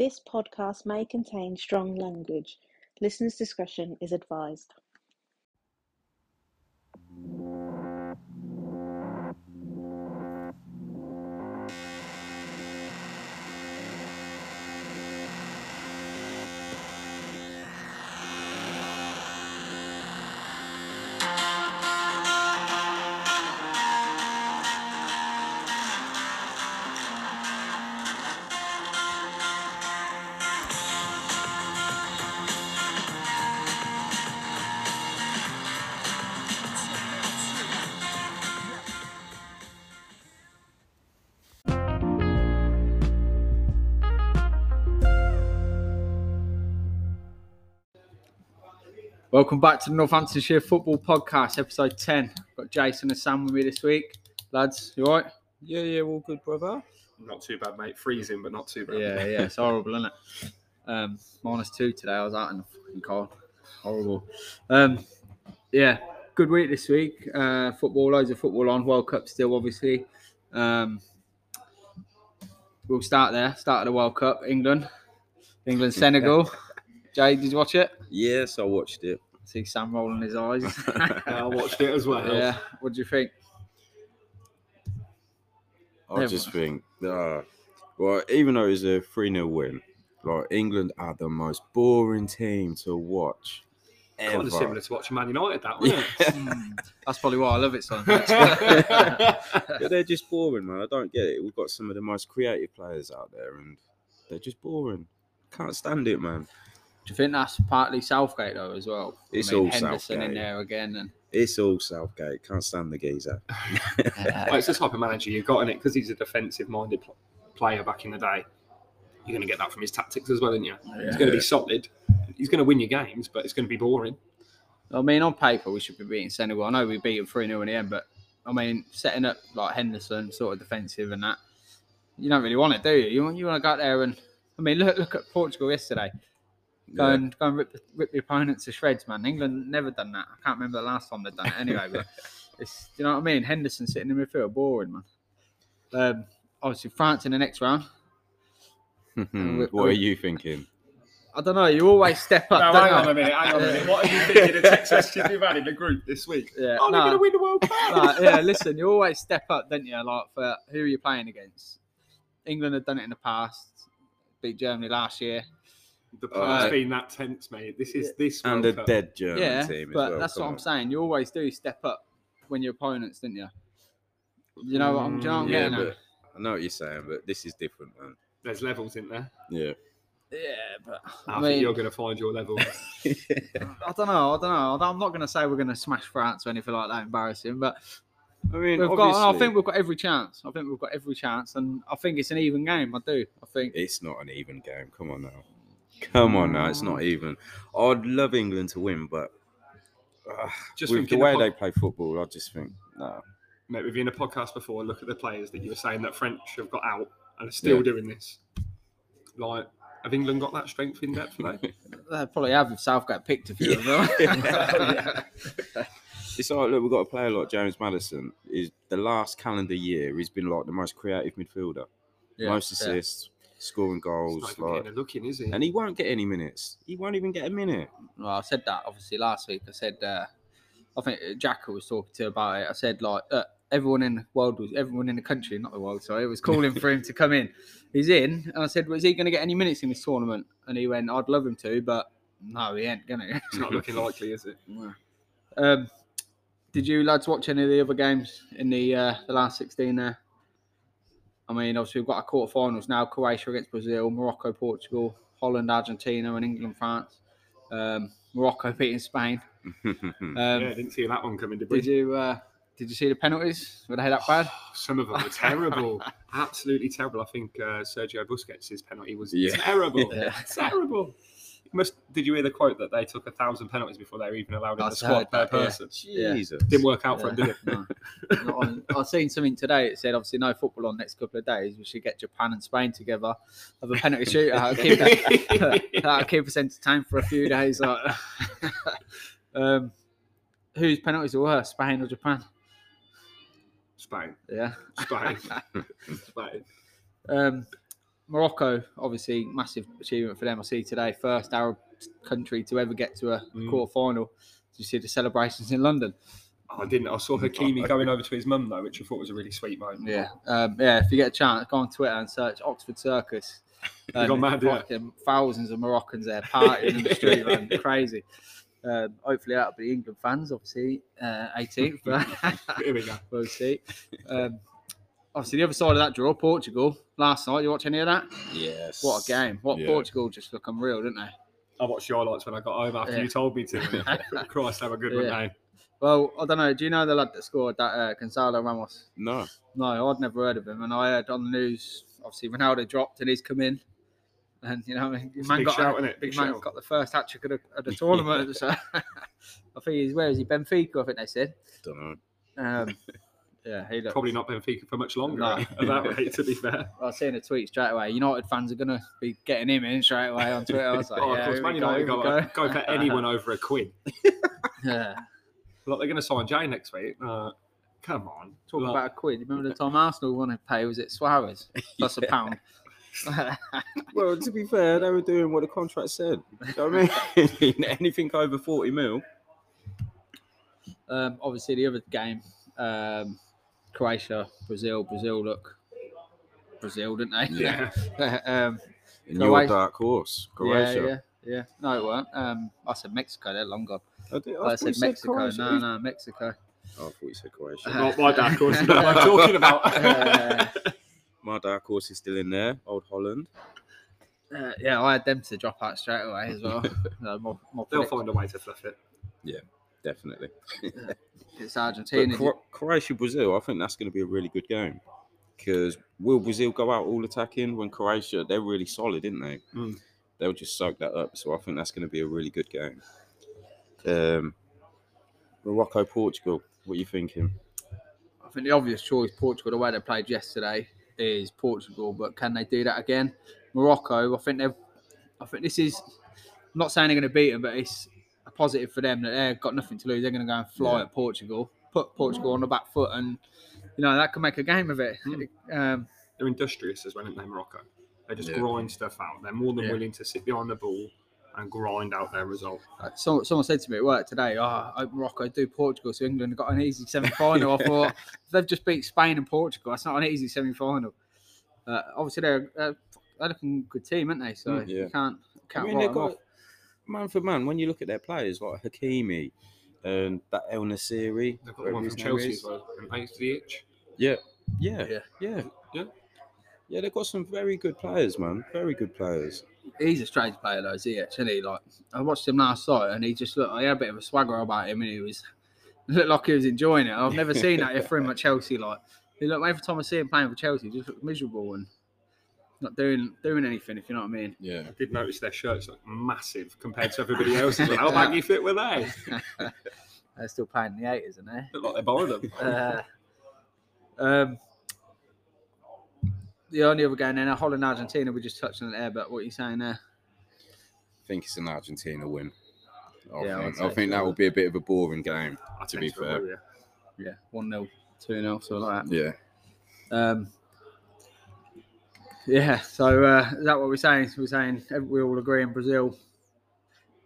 This podcast may contain strong language. Listener's discretion is advised. Welcome back to the Northamptonshire Football Podcast, episode 10. Got Jason and Sam with me this week. Lads, you alright? Yeah, yeah, all good, brother. Not too bad, mate. Freezing, but not too bad. Yeah, yeah, it's horrible, isn't it? Um, minus two today. I was out in the fucking cold. Horrible. Um, yeah, good week this week. Uh, football, loads of football on. World Cup still, obviously. Um, we'll start there. Start of the World Cup. England, England, Senegal. Jay, did you watch it? Yes, I watched it. See Sam rolling his eyes. I watched it as well. yeah. What do you think? I Yeah, just think, uh, well, even though it's a 3 0 win, like England are the most boring team to watch. Kind of Ever. similar to watching Man United, that wasn't Mm, That's probably why I love it so much. it? But they're just boring, man. I don't get it. We've got some of the most creative players out there, and they're just boring. Can't stand it, man. Do you think that's partly Southgate though as well? It's I mean, all Henderson in there again, and It's all Southgate. Can't stand the geezer. well, it's the type of manager you've got in it because he's a defensive-minded pl- player back in the day. You're going to get that from his tactics as well, aren't you? He's going to be solid. He's going to win your games, but it's going to be boring. I mean, on paper we should be beating Senegal. I know we beat them three 0 in the end, but I mean, setting up like Henderson, sort of defensive and that, you don't really want it, do you? You want you want to go out there and I mean, look look at Portugal yesterday. Go Yeah. and go and rip, rip the opponents to shreds, man. England never done that. I can't remember the last time they've done it anyway. but it's do you know what I mean? Henderson sitting in the midfield, boring, man. Um, obviously France in the next round. what are you thinking? I don't know. You always step up. Now, don't hang on a minute, hang on a minute. What are you thinking of text messages you've had in the group this week? Yeah, Oh, no. they're going to win the World Cup. Like, yeah, listen, you always step up, don't you? Like for who are you playing against? England have done it in the past. Beat Germany last year. The past Uh, been that tense, mate. This is this And World a Cup. dead German yeah, team as but well. that's what come I'm on. saying. You always do step up when your opponents, didn't you? You know what I'm, do you know what I'm Yeah, getting at? I know what you're saying, but this is different, man. There's levels in there. Yeah. Yeah, but I, I think mean, you're going to find your level. I don't know. I don't know. I'm not going to say we're going to smash France or anything like that, embarrassing. But I mean, we've got. I think we've got every chance. I think we've got every chance, and I think it's an even game. I do. I think. it's not an even game. Come on now. Come on now. It's not even. I'd love England to win, but uh, Just with the way the they play football, I just think no. Mate, we've been in a podcast before. Look at the players that you were saying that French have got out and are still Yeah. doing this. Like, have England got that strength in depth, mate? They probably have if Southgate picked a few of them. It's like look, we've got a player like James Maddison. Is the last calendar year he's been like the most creative midfielder, Yeah, most yeah. assists, scoring He's goals, not even like, getting a look in, is he? and he won't get any minutes. He won't even get a minute. Well, I said that obviously last week. I said uh, I think Jacker was talking to about it. I said like uh, everyone in the world was everyone in the country, not the world, sorry, was calling for him to come in. He's in, and I said, "Was he going to get any minutes in this tournament?" And he went, "I'd love him to, but no, he ain't gonna." It's not looking likely, is it? um, did you lads watch any of the other games in the uh, the last sixteen there? I mean, obviously we've got our quarterfinals now: Croatia against Brazil, Morocco, Portugal, Holland, Argentina, and England, France. Um, Morocco beating Spain. Um, yeah, I didn't see that one coming, did we? did you uh, did you see the penalties? Were they that bad? Some of them were terrible. Absolutely terrible. I think uh, Sergio Busquets' penalty was Yeah. terrible. Yeah. Terrible. Must, did you hear the quote that they took a thousand penalties before they were even allowed in I the squad heard per that, person? Yeah. Jesus. Didn't work out for them, did it? No. On- I've seen something today. It said obviously no football on next couple of days. We should get Japan and Spain together, have a penalty shootout, keep that'll keep us entertained for a few days. Like, um, whose penalties are worse, Spain or Japan? Spain. Yeah. Spain. Spain. Um, Morocco, obviously, massive achievement for them. I see today, first Arab country to ever get to a Mm. quarter final. Did you see the celebrations in London? I didn't. I saw Hakimi going over to his mum though, which I thought was a really sweet moment. Yeah, um, yeah. If you get a chance, go on Twitter and search Oxford Circus. You gone mad, yeah. Thousands of Moroccans there partying in the street, man, crazy. Um, hopefully that'll be England fans, obviously, uh, 18th. But Here we go. we'll see. Um, obviously, the other side of that draw, Portugal. Last night, you watch any of that? Yes. What a game! What Yeah. Portugal just look unreal, didn't they? I watched the highlights when I got home after Yeah. you told me to. Christ, have a good one, Yeah. eh? Well, I don't know. Do you know the lad that scored that uh, Gonzalo Ramos? No. No, I'd never heard of him, and I heard on the news. Obviously, Ronaldo dropped and he's come in, and you know, I mean, It's man big got shout, innit? big Big man shout. got the first hat trick of the, of the tournament. so I think he's where is he? Benfica, I think they said. Don't know. Um, yeah, he looked. Probably not Benfica for much longer. No. eh, at that rate, to be fair. I was seeing a tweet straight away. United fans are gonna be getting him in straight away on Twitter. I was like, oh, yeah, of course, Man we go, United go, go. for anyone over a quid. Yeah. Like they're going to sign Jay next week. Uh, come on, Talk Like, about a quid. Remember the time Arsenal wanted to pay? Was it Suarez plus a pound? Well, to be fair, they were doing what the contract said. You know what I mean? Anything over 40 mil. Um, obviously, the other game, um, Croatia, Brazil. Brazil look Brazil, didn't they? Yeah. um, And you're a dark horse, yeah, Croatia. yeah, yeah. No, it weren't. Um, I said Mexico. They're long gone. I, did, I, thought you said Mexico. Croatia. No, no, Mexico. Oh, I thought you said Croatia. Not my dark horse. you know what I'm talking about. Uh, My dark horse is still in there. Old Holland. Uh, yeah, I had them to drop out straight away as well. No, more, more They'll predict- find a way to fluff it. Definitely. It's Argentina. Cro- Croatia Brazil, I think that's going to be a really good game. Because will Brazil go out all attacking when Croatia, they're really solid, didn't they? Mm. They'll just soak that up. So I think that's going to be a really good game. Um, Morocco, Portugal. What are you thinking? I think the obvious choice, Portugal, the way they played yesterday, is Portugal. But can they do that again? Morocco, I think they've. I think this is. I'm not saying they're going to beat them, but it's a positive for them that they've got nothing to lose. They're going to go and fly Yeah. at Portugal, put Portugal on the back foot, and you know that could make a game of it. Um, They're industrious as well, aren't they, Morocco? They just Yeah. grind stuff out. They're more than Yeah. willing to sit behind the ball and grind out their result. Like, Someone, someone said to me at work today, "Oh, I hope Morocco do Portugal, so England got an easy semi-final." I thought they've just beat Spain and Portugal. That's not an easy semi-final. Uh, obviously, they're uh, they're looking good team, aren't they? So Mm, yeah. you can't I can't mean, write they've them got off. Man for man. When you look at their players like Hakimi and that En-Nesyri, They've got whatever one from Chelsea as well. And thanks to the itch. Yeah, yeah, Yeah. yeah, Yeah. yeah. They've got some very good players, man. Very good players. He's a strange player though, Ziyech, isn't he? Like I watched him last night, and he just looked. He had a bit of a swagger about him, and he was looked like he was enjoying it. I've never seen that from him at Chelsea. Like he looked every time I see him playing for Chelsea, he just looked miserable and not doing doing anything. If you know what I mean. Yeah. I did notice their shirts look massive compared to everybody else's. How baggy fit were they? They're still playing in the eighties, aren't they? Look like they borrowed them. Uh, um, the only other game then, uh, Holland Argentina, we just touched on it there, but what are you saying there? I think it's an Argentina win. I Yeah, I think, I say think that will be a bit of a boring game. I To be fair. with. Yeah, 1 0, 2 0, something like that. Yeah. Um, yeah, so uh, is that what we're saying? We're saying we all agree in Brazil,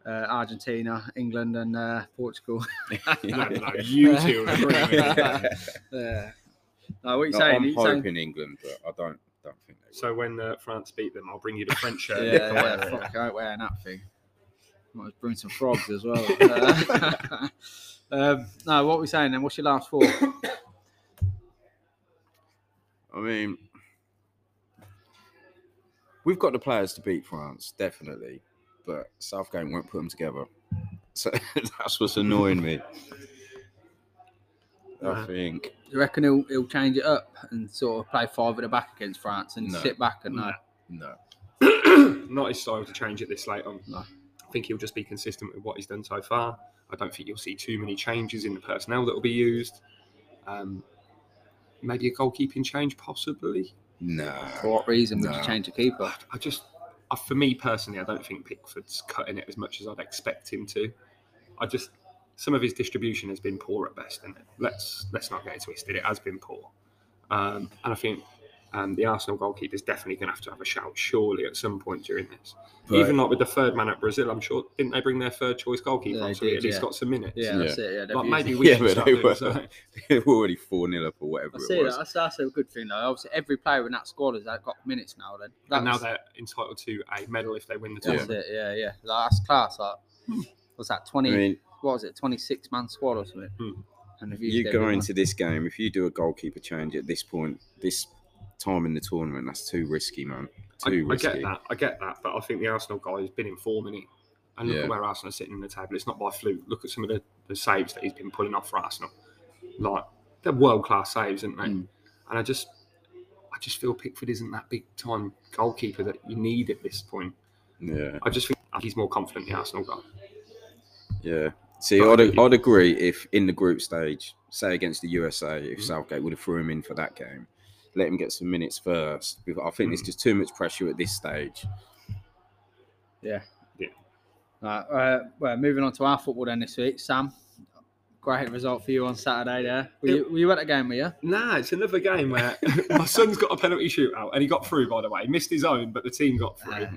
uh, Argentina, England, and uh, Portugal. No, no, you two are agreeing with uh, no, what are you No, saying? I'm you saying hoping England, but I don't don't think they will. So when uh, France beat them, I'll bring you the French shirt. yeah, yeah, fuck, I ain't wearing that thing. Might have bring some frogs as well. Uh, um, no, what are we saying then? What's your last four? I mean, we've got the players to beat France, definitely, but Southgate won't put them together. So that's what's annoying me. I think you reckon he'll, he'll change it up and sort of play five at the back against France and No. sit back and no? no. Not his style to change it this late on. No. I think he'll just be consistent with what he's done so far. I don't think you'll see too many changes in the personnel that will be used. Um, maybe a goalkeeping change, possibly. No. For what reason would No. you change a keeper? I just, uh, for me personally, I don't think Pickford's cutting it as much as I'd expect him to. I just, some of his distribution has been poor at best, and let's let's not get it twisted. It has been poor, um, and I think Um, the Arsenal goalkeeper is definitely going to have to have a shout, surely, at some point during this. But- Even like with the third man at Brazil, I'm sure didn't they bring their third choice goalkeeper? Yeah, on, they so he did, at least yeah. got some minutes. Yeah, that's it. Yeah, they've Like maybe we yeah, should but start they were, so. they were already 4 0 up or whatever That's it it. was. That's, that's a good thing though. Obviously, every player in that squad has got minutes now. Then And now they're entitled to a medal if they win the Yeah. That's tournament. it. Yeah, yeah. Like, that's class. Like, what's that? I Twenty? mean, what was it? Twenty-six man squad or something. Hmm. And if you go into this game, if you do a goalkeeper change at this point, this time in the tournament, that's too risky, man. I, Too I risky. get that. I get that. But I think the Arsenal guy has been in form in it. And look Yeah. at where Arsenal are sitting in the table. It's not by fluke. Look at some of the, the saves that he's been pulling off for Arsenal. Like they're world class saves, aren't they? Mm. And I just I just feel Pickford isn't that big time goalkeeper that you need at this point. Yeah, I just think he's more confident the Arsenal guy. yeah. See, But I I'd, I'd agree if in the group stage, say against the USA, if Mhm. Southgate would have threw him in for that game, let him get some minutes first. I think there's Mhm. just too much pressure at this stage. Yeah. Yeah. Right. Uh, well, moving on to our football then this week, Sam. Great result for you on Saturday there. Were you, were you at the game, were you? Nah, it's another game where my son's got a penalty shootout and he got through, by the way. He missed his own, but the team got through.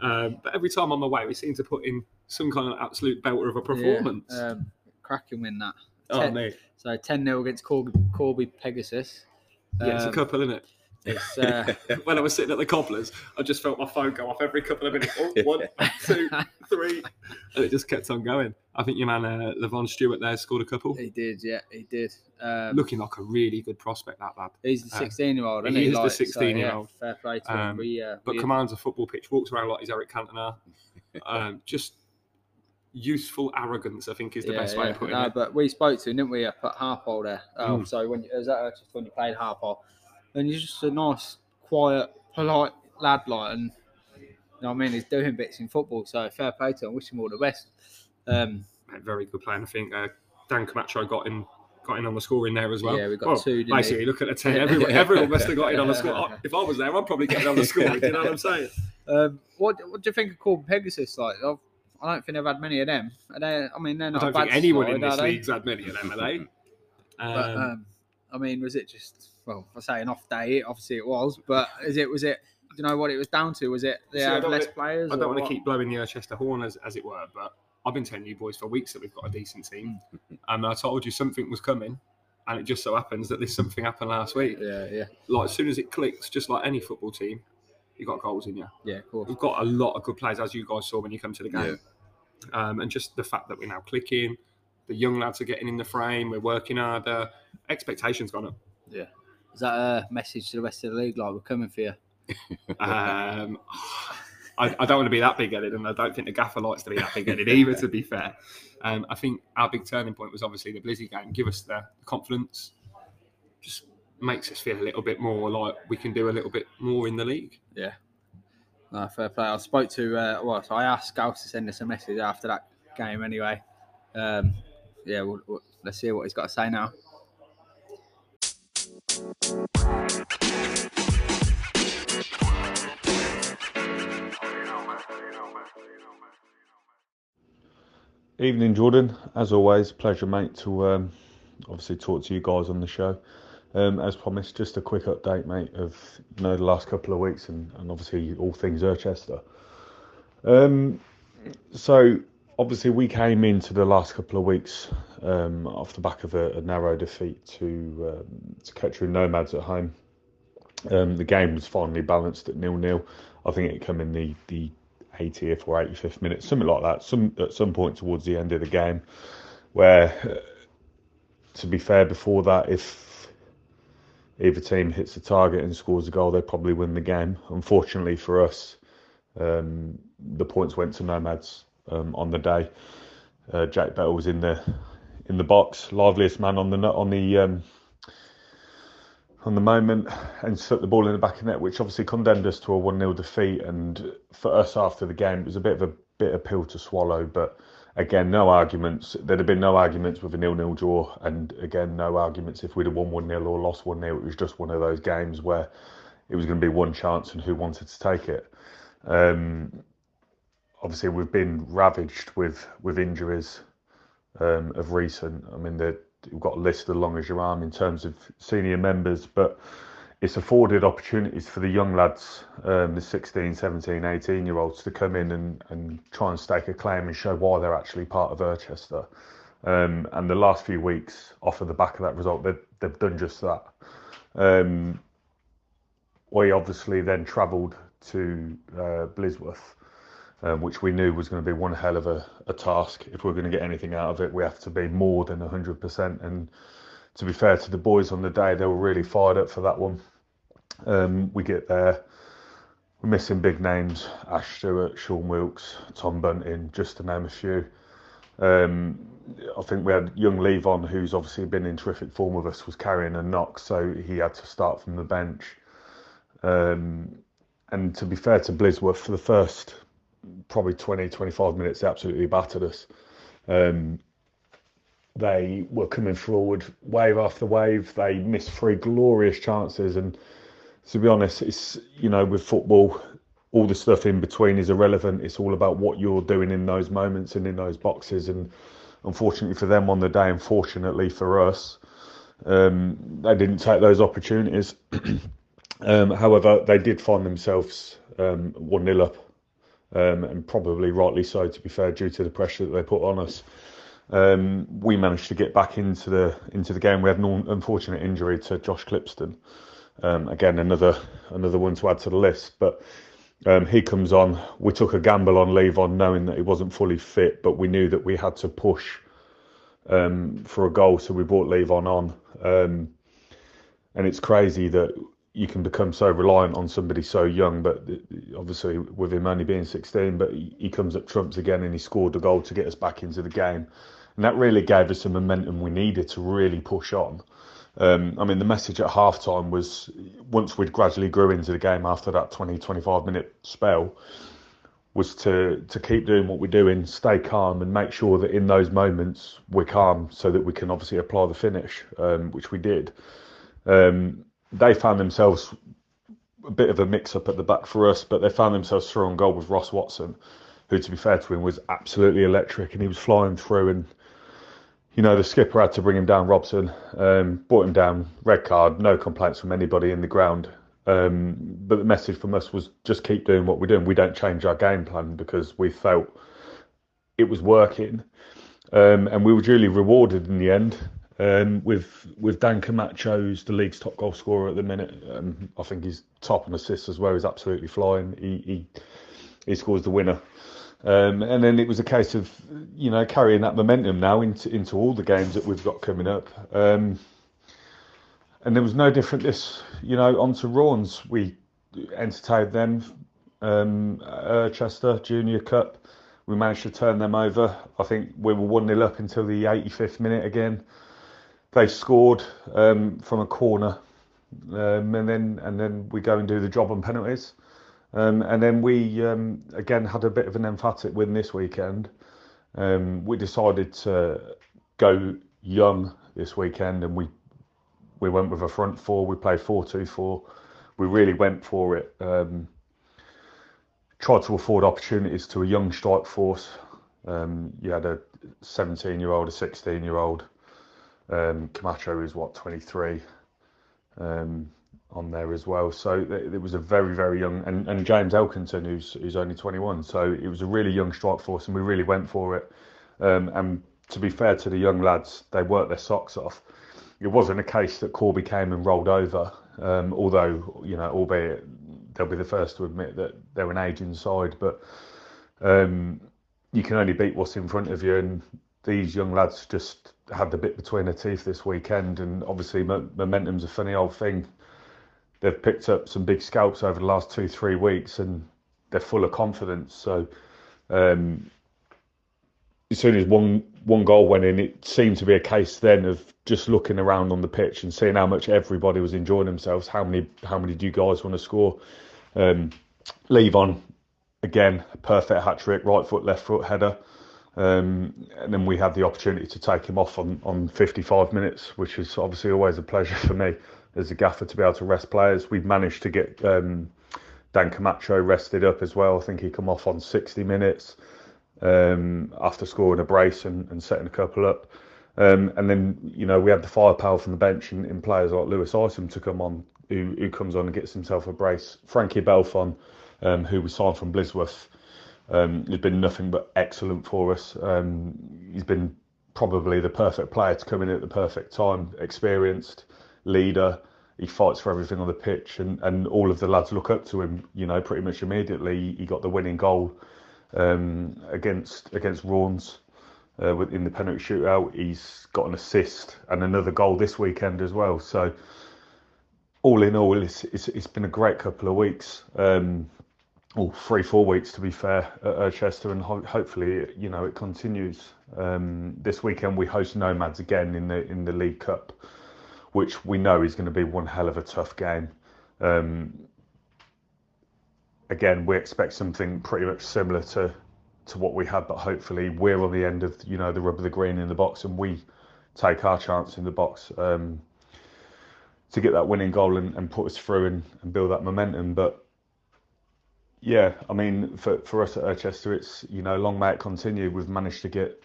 Um, but every time I'm away, we seem to put in some kind of absolute belter of a performance. Yeah, um, cracking win that. oh, ten- mate. So 10 0 against Corby, Corby Pegasus. Yeah, it's a Um, couple, isn't it? It's, uh, when I was sitting at the cobblers, I just felt my phone go off every couple of minutes. Oh, one, two, three. And it just kept on going. I think your man, uh, Levon Stewart, there scored a couple. he did, yeah, he did. Um, Looking like a really good prospect, that lad. he's the uh, 16 year old, isn't he? is the Like, so, 16-year-old. yeah, fair play to Um, him. We, uh, But we, commands a football pitch, walks around like he's Eric Cantona. Um, just useful arrogance, I think, is the yeah, best way yeah. of putting No, it. but we spoke to him, didn't we, up at Harpole there? Oh, Mm. so when was that just when you played Harpole? And he's just a nice, quiet, polite lad, like, and you know what I mean? He's doing bits in football, so fair play to him. Wish him all the best. Um, very good play. And I think uh, Dan Camacho got in got in on the scoring there as well. Yeah, we got well, two, Basically, look at the 10. Everyone, everyone must have got in on the score. I- If I was there, I'd probably get in on the score. You know what I'm saying? Um, what what do you think of Corby Pegasus? Like, I've, I don't think they've had many of them. Are they, I mean, they're not. I don't think anyone in this league's had many of them, are they? But, Um, um, I mean, was it just well? I say an off day. Obviously, it was. But is it? Was it? Do you know what it was down to? Was it they don't less wanna- players? I don't want to keep blowing the Chester horn, as, as it were, but I've been telling you boys for weeks that we've got a decent team. and I told you something was coming, and it just so happens that this something happened last week. Yeah, yeah, Like, as soon as it clicks, just like any football team, you got goals in you. yeah. Of course. We've got a lot of good players, as you guys saw when you come to the game. Um, and just the fact that we're now clicking, the young lads are getting in the frame, we're working harder, expectations gone up. Yeah. Is that a message to the rest of the league? Like, we're coming for you. Um, I, I don't want to be that big headed, and I don't think the gaffer likes to be that big headed either, to be fair. Um, I think our big turning point was obviously the Blizzy game. Give us the confidence, just makes us feel a little bit more like we can do a little bit more in the league. No, fair play. I spoke to uh, well, so I asked Scouse to send us a message after that game. Anyway, um, yeah, we'll, we'll, let's hear what he's got to say now. Evening, Jordan. As always, pleasure, mate, to um, obviously talk to you guys on the show. Um, as promised, just a quick update, mate, of you know the last couple of weeks and, and obviously all things Irchester. Um, so obviously we came into the last couple of weeks um, off the back of a, a narrow defeat to um, to Kettering Nomads at home. Um, the game was finally balanced at nil nil. I think it came in the the 80th or 85th minute, something like that. Some at some point towards the end of the game, where uh, to be fair, before that, if either team hits the target and scores a goal, they probably win the game. Unfortunately for us, um, the points went to Nomads um, on the day. Uh, Jack Bell was in the in the box, liveliest man on the on the um, on the moment, and stuck the ball in the back of net, which obviously condemned us to a one 0 defeat. And for us after the game, it was a bit of a bitter pill to swallow. But again, no arguments. There'd have been no arguments with a nil nil draw, and again, no arguments if we'd have won one 0 or lost one 0 It was just one of those games where it was going to be one chance and who wanted to take it. Um, obviously, we've been ravaged with with injuries um, of recent. I mean, the, we've got a list as long as your arm in terms of senior members, but it's afforded opportunities for the young lads, um, the 16, 17, 18 year olds, to come in and, and try and stake a claim and show why they're actually part of Irchester. Um, and the last few weeks, off of the back of that result, they've, they've done just that. Um, we obviously then travelled to uh, Blisworth, um, which we knew was going to be one hell of a, a task. If we're going to get anything out of it, we have to be more than 100%. And to be fair to the boys on the day, they were really fired up for that one. Um, we get there, we're missing big names: Ash Stewart, Sean Wilkes, Tom Bunting, just to name a few. Um, I think we had young Levon, who's obviously been in terrific form with us, was carrying a knock, so he had to start from the bench. Um, and to be fair to Blisworth, for the first probably 20, 25 minutes, they absolutely battered us. Um, they were coming forward wave after wave. They missed three glorious chances, and to be honest, it's you know with football, all the stuff in between is irrelevant. It's all about what you're doing in those moments and in those boxes. And unfortunately for them on the day, unfortunately for us, um, they didn't take those opportunities. um, however, they did find themselves um, one 0 up, um, and probably rightly so. To be fair, due to the pressure that they put on us. Um, we managed to get back into the into the game. We had an unfortunate injury to Josh Clipston, um, again, another another one to add to the list. But um, he comes on. We took a gamble on Levon, knowing that he wasn't fully fit, but we knew that we had to push um, for a goal, so we brought Levon on. Um, and it's crazy that you can become so reliant on somebody so young, but obviously with him only being 16, but he comes at trumps again and he scored the goal to get us back into the game. And that really gave us the momentum we needed to really push on. Um, I mean, the message at halftime was once we'd gradually grew into the game after that 20, 25 minute spell, was to to keep doing what we're doing, stay calm, and make sure that in those moments we're calm, so that we can obviously apply the finish, um, which we did. Um, they found themselves a bit of a mix up at the back for us, but they found themselves through on goal with Ross Watson, who, to be fair to him, was absolutely electric, and he was flying through and you know, the skipper had to bring him down, Robson, um, brought him down, red card, no complaints from anybody in the ground. Um, but the message from us was just keep doing what we're doing. We don't change our game plan because we felt it was working. Um, and we were duly rewarded in the end um, with with Dan Camacho, who's the league's top goal scorer at the minute. Um, I think he's top on assists as well. He's absolutely flying. He, he, he scores the winner. Um, and then it was a case of you know carrying that momentum now into into all the games that we've got coming up. Um, and there was no different this you know onto Raunds. We entertained them, um, Chester Junior Cup. We managed to turn them over. I think we were one 0 up until the 85th minute again. They scored um, from a corner, um, and then and then we go and do the job on penalties. Um, and then we um, again had a bit of an emphatic win this weekend. Um, we decided to go young this weekend, and we we went with a front four. We played four two four. We really went for it. Um, tried to afford opportunities to a young strike force. Um, you had a 17 year old, a 16 year old. Um, Camacho is what 23. Um, on there as well. So it was a very, very young, and, and James Elkington, who's who's only 21. So it was a really young strike force, and we really went for it. Um, and to be fair to the young lads, they worked their socks off. It wasn't a case that Corby came and rolled over, um, although you know, albeit they'll be the first to admit that they're an aging side, but um, you can only beat what's in front of you, and these young lads just had the bit between their teeth this weekend, and obviously momentum's a funny old thing they've picked up some big scalps over the last two three weeks, and they're full of confidence. So um, as soon as one one goal went in, it seemed to be a case then of just looking around on the pitch and seeing how much everybody was enjoying themselves. How many how many do you guys want to score? Um, Levon again, a perfect hat trick, right foot, left foot header. Um, and then we had the opportunity to take him off on, on 55 minutes, which is obviously always a pleasure for me as a gaffer to be able to rest players. We've managed to get um, Dan Camacho rested up as well. I think he come off on 60 minutes um, after scoring a brace and, and setting a couple up. Um, and then, you know, we had the firepower from the bench in, in players like Lewis Isom to come on who, who comes on and gets himself a brace. Frankie Belfon, um, who we signed from Blisworth, um, has been nothing but excellent for us. Um, he's been probably the perfect player to come in at the perfect time, experienced leader. He fights for everything on the pitch, and, and all of the lads look up to him. You know, pretty much immediately. He got the winning goal um, against against Raunds uh, in the penalty shootout. He's got an assist and another goal this weekend as well. So all in all, it's it's, it's been a great couple of weeks. Um, or three, four weeks to be fair at Irchester, and ho- hopefully, you know, it continues. Um, this weekend we host Nomads again in the in the League Cup, which we know is going to be one hell of a tough game. Um, again, we expect something pretty much similar to to what we had, but hopefully we're on the end of you know the rub of the green in the box, and we take our chance in the box um, to get that winning goal and, and put us through and, and build that momentum. But yeah, I mean, for for us at Irchester, it's you know long may it continue. We've managed to get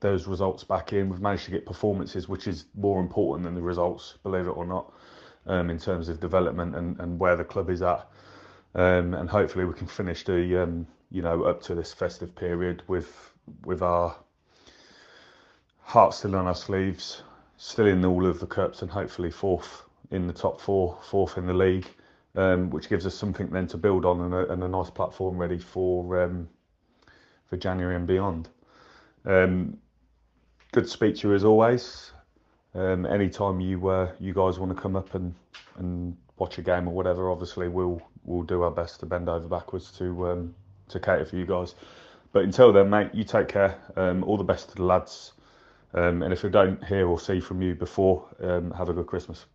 those results back in. We've managed to get performances, which is more important than the results, believe it or not, um, in terms of development and, and where the club is at. Um, and hopefully we can finish the um, you know up to this festive period with with our hearts still on our sleeves, still in all of the cups, and hopefully fourth in the top four, fourth in the league, um, which gives us something then to build on and a, and a nice platform ready for um, for January and beyond. Um, good to speak to you as always. Um, anytime you uh, you guys want to come up and and watch a game or whatever, obviously we'll we'll do our best to bend over backwards to um, to cater for you guys. But until then, mate, you take care. Um, all the best to the lads. Um, and if we don't hear or see from you before, um, have a good Christmas.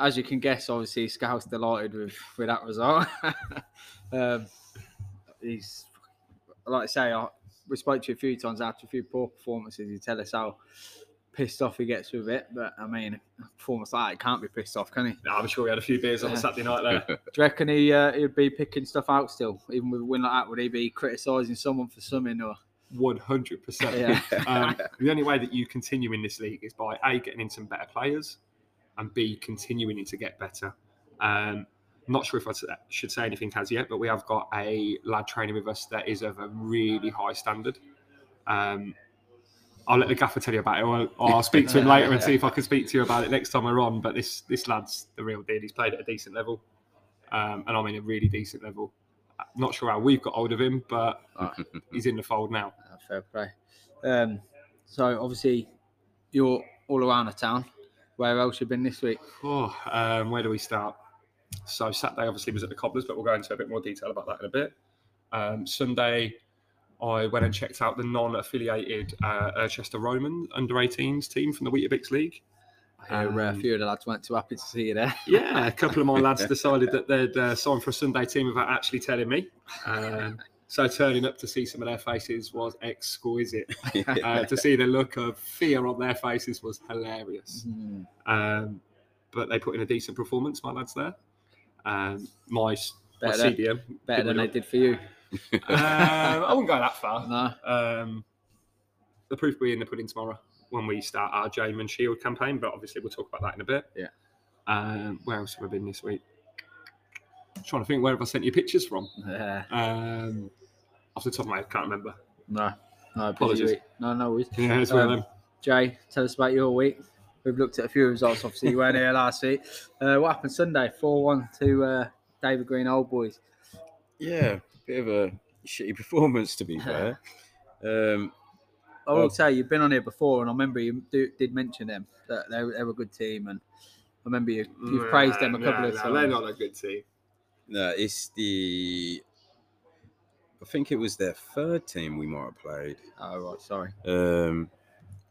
As you can guess, obviously, Scouse's delighted with, with that result. um, he's, like I say, I, we spoke to you a few times after a few poor performances. You tell us how pissed off he gets with it. But I mean, a performance like that, he can't be pissed off, can he? No, I'm sure we had a few beers on a Yeah. Saturday night there. Do you reckon he, uh, he'd be picking stuff out still? Even with a win like that, would he be criticising someone for something? Or One hundred percent. Yeah. Um, The only way that you continue in this league is by a getting in some better players, and b continuing to get better. Um, not sure if I should say anything as yet, but we have got a lad training with us that is of a really high standard. Um, I'll let the gaffer tell you about it, or, or I'll speak to him later and see if I can speak to you about it next time we're on. But this this lad's the real deal. He's played at a decent level, um, and I mean a really decent level. Not sure how we've got hold of him, but he's in the fold now. uh, fair play. Um, so obviously, you're all around the town. Where else you been this week? Oh, um, where do we start? So Saturday obviously was at the Cobblers, but we'll go into a bit more detail about that in a bit. Um, Sunday, I went and checked out the non-affiliated uh, Roman under 18s team from the Weetabix League. I uh, a Um, few of the lads weren't too happy to see you there. Yeah, a couple of my lads decided that they'd uh, sign for a Sunday team without actually telling me. Um, so turning up to see some of their faces was exquisite. Uh, to see the look of fear on their faces was hilarious. Mm. Um, but they put in a decent performance, my lads there. Um, my, my Better than- CDM. Better than they did for you. um, I wouldn't go that far. No. Um, the proof will be in the pudding tomorrow when we start our JAYMAN Shield campaign, but obviously we'll talk about that in a bit. Yeah. Um, where else have I been this week? Trying to think where have I sent you pictures from? Yeah. Um, off the top of my head, can't remember. No. No. Apologies. No. No worries. Yeah, it's one of Um, them. Jay, tell us about your week. We've looked at a few results. Obviously, you weren't here last week. Uh, what happened Sunday? Four-one to uh, David Green Old Boys. Yeah, bit of a shitty performance to be fair. Um, I will Well- say you've been on here before, and I remember you do, did mention them that they, were- they were a good team, and I remember you you've praised them a couple Nah, of nah, times. They're not a good team. No, it's the. I think it was their third team we might have played. Oh right, sorry. Um,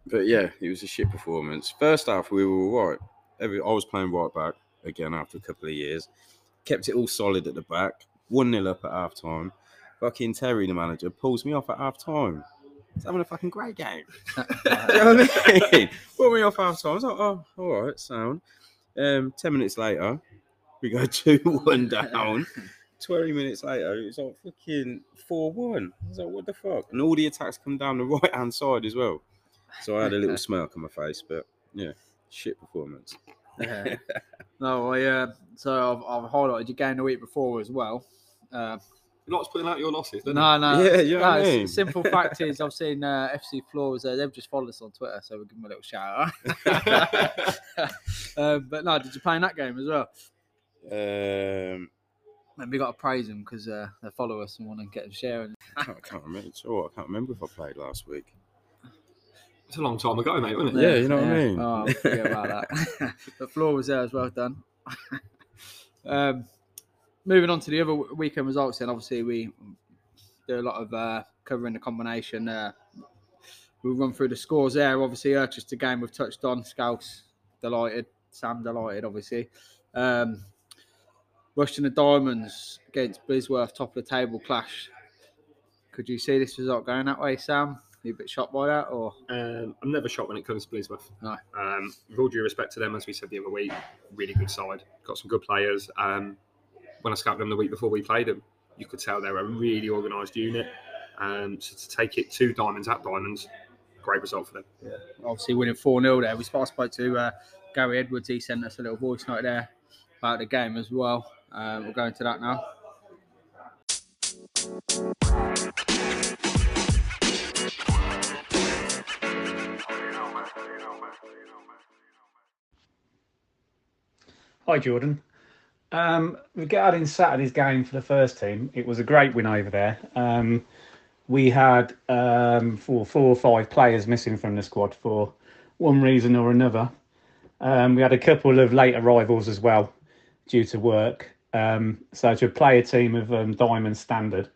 but yeah, it was a shit performance. First half, we were all right. Every, I was playing right back again after a couple of years. Kept it all solid at the back. 1 0 up at half time. Fucking Terry, the manager, pulls me off at half time. He's having a fucking great game. Do you know what I mean? Pulled me off half time. I was like, oh, all right, sound. Um, 10 minutes later, we go 2 1 down. 20 minutes later, it was like fucking 4 1. I was like, what the fuck? And all the attacks come down the right hand side as well. So I had a little smirk on my face, but yeah, shit performance. Yeah. no, I, uh, so I've, I've highlighted your game the week before as well. Uh, Not putting out your losses, no, no. Yeah, you know no, I mean? Simple fact is, I've seen uh, FC Floors. Uh, they've just followed us on Twitter, so we'll give them a little shout out. um, but no, did you play in that game as well? Um, And we got to praise them because uh, they follow us and want to get them sharing. I can't, I can't remember. Oh, I can't remember if I played last week. It's a long time ago, mate, wasn't it? Yeah, you know what I mean? Oh, forget about that. but Floor was there as well done. um, moving on to the other weekend results, then obviously we do a lot of uh, covering the combination. Uh, we'll run through the scores there. Obviously, uh, just a game we've touched on. Scouse's delighted, Sam delighted, obviously. Um, Rushden the Diamonds against Blisworth, top of the table clash. Could you see this result going that way, Sam? Are you a bit shocked by that, or Um, I'm never shocked when it comes to Blisworth. No. Um, with all due respect to them, as we said the other week, really good side. Got some good players. Um, when I scouted them the week before we played them, you could tell they were a really organised unit. Um, so to take it to Diamonds at Diamonds, great result for them. Yeah. obviously winning 4 0 there. We spoke to uh, Gary Edwards, he sent us a little voice note there about the game as well. Uh, we'll go into that now. Hi, Jordan. Um, regarding Saturday's game for the first team, it was a great win over there. Um, we had um, four, four or five players missing from the squad for one reason or another. Um, we had a couple of late arrivals as well due to work. Um, so to play a team of um, Diamond standard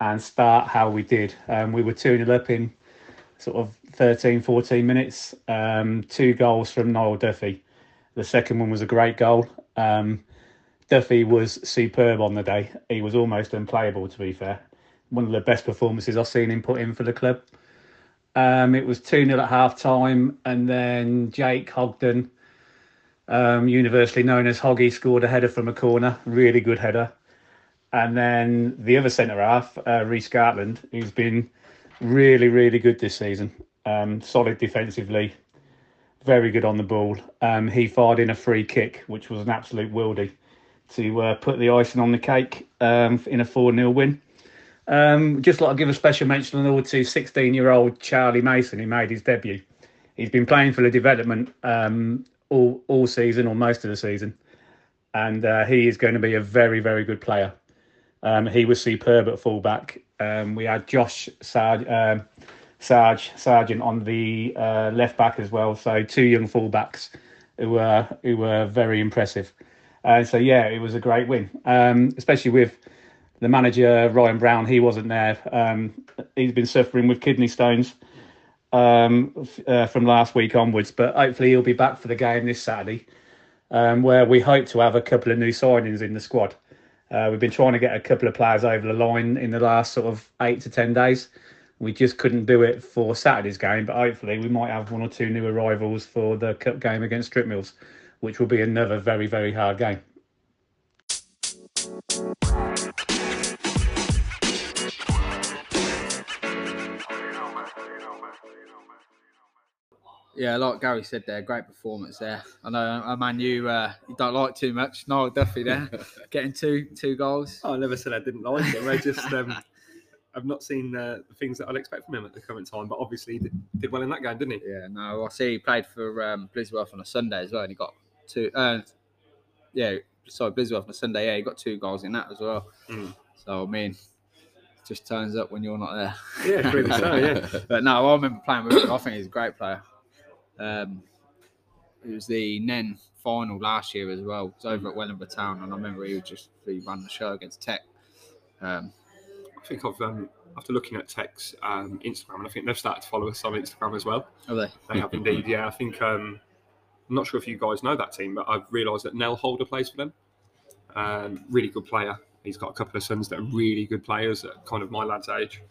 and start how we did, um, we were 2 0 up in sort of 13, 14 minutes. Um, two goals from Niall Duffy. The second one was a great goal. Um, Duffy was superb on the day. He was almost unplayable, to be fair. One of the best performances I've seen him put in for the club. Um, it was 2 0 at half time, and then Jake Hogden, um, universally known as Hoggy, scored a header from a corner. Really good header. And then the other centre half, uh, Reece Gartland, who's been really, really good this season. Um, solid defensively, very good on the ball. Um, he fired in a free kick, which was an absolute worldie to uh, put the icing on the cake um, in a 4 0 win. Um, just like to give a special mention and all to 16 year old Charlie Mason, who made his debut. He's been playing for the development um, all, all season or most of the season, and uh, he is going to be a very, very good player. Um, he was superb at fullback. Um, we had Josh Sarge, um, Sarge Sargent on the uh, left back as well. So two young fullbacks who were who were very impressive. Uh, so yeah, it was a great win, um, especially with the manager Ryan Brown. He wasn't there. Um, he's been suffering with kidney stones um, uh, from last week onwards, but hopefully he'll be back for the game this Saturday, um, where we hope to have a couple of new signings in the squad. Uh, we've been trying to get a couple of players over the line in the last sort of eight to ten days. We just couldn't do it for Saturday's game, but hopefully we might have one or two new arrivals for the cup game against Strip Mills, which will be another very, very hard game. Yeah, like Gary said there, great performance there. I know a man you uh, you don't like too much, Niall Duffy there, getting two two goals. I never said I didn't like him. I just um, I've not seen uh, the things that I'd expect from him at the current time. But obviously, he did, did well in that game, didn't he? Yeah, no, I see he played for um, Blisworth on a Sunday as well, and he got two. Uh, yeah, sorry, Blisworth on a Sunday. Yeah, he got two goals in that as well. Mm. So I mean, just turns up when you're not there. Yeah, really so. Yeah. but no, I remember playing with him. I think he's a great player. Um, it was the NEN final last year as well. It was over at Wellingborough Town, and I remember he was just he ran the show against Tech. Um, I think I've um, after looking at Tech's um, Instagram, and I think they've started to follow us on Instagram as well. are they? They have indeed. Yeah, I think um, I'm not sure if you guys know that team, but I've realised that Nell Holder plays for them. Um, really good player. He's got a couple of sons that are really good players at kind of my lad's age.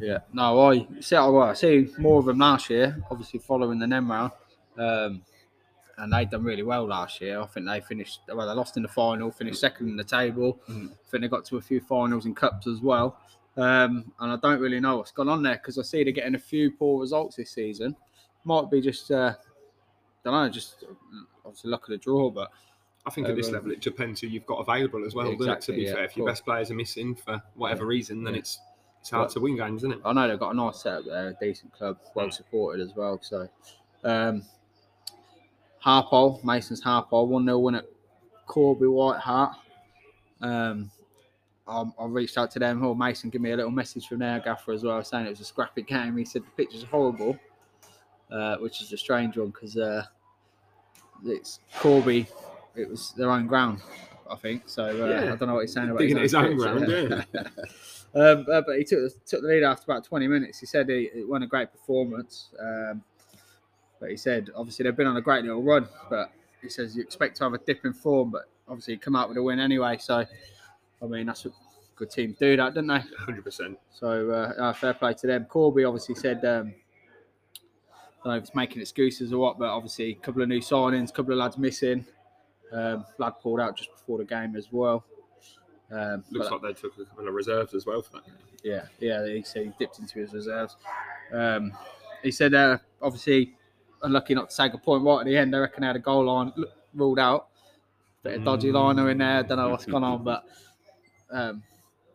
Yeah, no, I see. I see more of them last year. Obviously, following the NEM round. Um, and they done really well last year. I think they finished well. They lost in the final, finished second in the table. Mm. I think they got to a few finals and cups as well. Um, and I don't really know what's gone on there because I see they're getting a few poor results this season. Might be just, uh, don't know, just obviously luck of the draw, but I think at this Um, level, it depends who you've got available as well. doesn't it, Exactly, to be yeah, fair, if your best players are missing for whatever reason, then Yeah. it's it's hard to win games, isn't it? I know they've got a nice setup there, a decent club, well supported as well. So, um, Harpole, Mason's Harpole, 1 0 win at Corby White Hart. Um, I, I reached out to them. Oh, Mason, give me a little message from their gaffer as well, saying it was a scrappy game. He said the pictures are horrible, uh, which is a strange one because uh, it's Corby, it was their own ground, I think. So, uh, Yeah. I don't know what he's saying about Digging his own pitch, ground, yeah. Um, uh, but he took took the lead after about 20 minutes. He said he, it wasn't a great performance. Um, but he said obviously they've been on a great little run. But he says you expect to have a dip in form, but obviously you come out with a win anyway. So I mean that's what good teams do that, don't they? Hundred percent. So uh, uh, fair play to them. Corby obviously said um, I don't know if it's making excuses or what, but obviously a couple of new signings, a couple of lads missing. Um, lad pulled out just before the game as well. Um, Looks like they took a couple of reserves as well for that. game. yeah, yeah. He said he dipped into his reserves. Um, he said, uh, obviously, unlucky not to take a point right at the end. I reckon they had a goal line ruled out. Bit of dodgy liner in there. Don't know what's gone on, but um,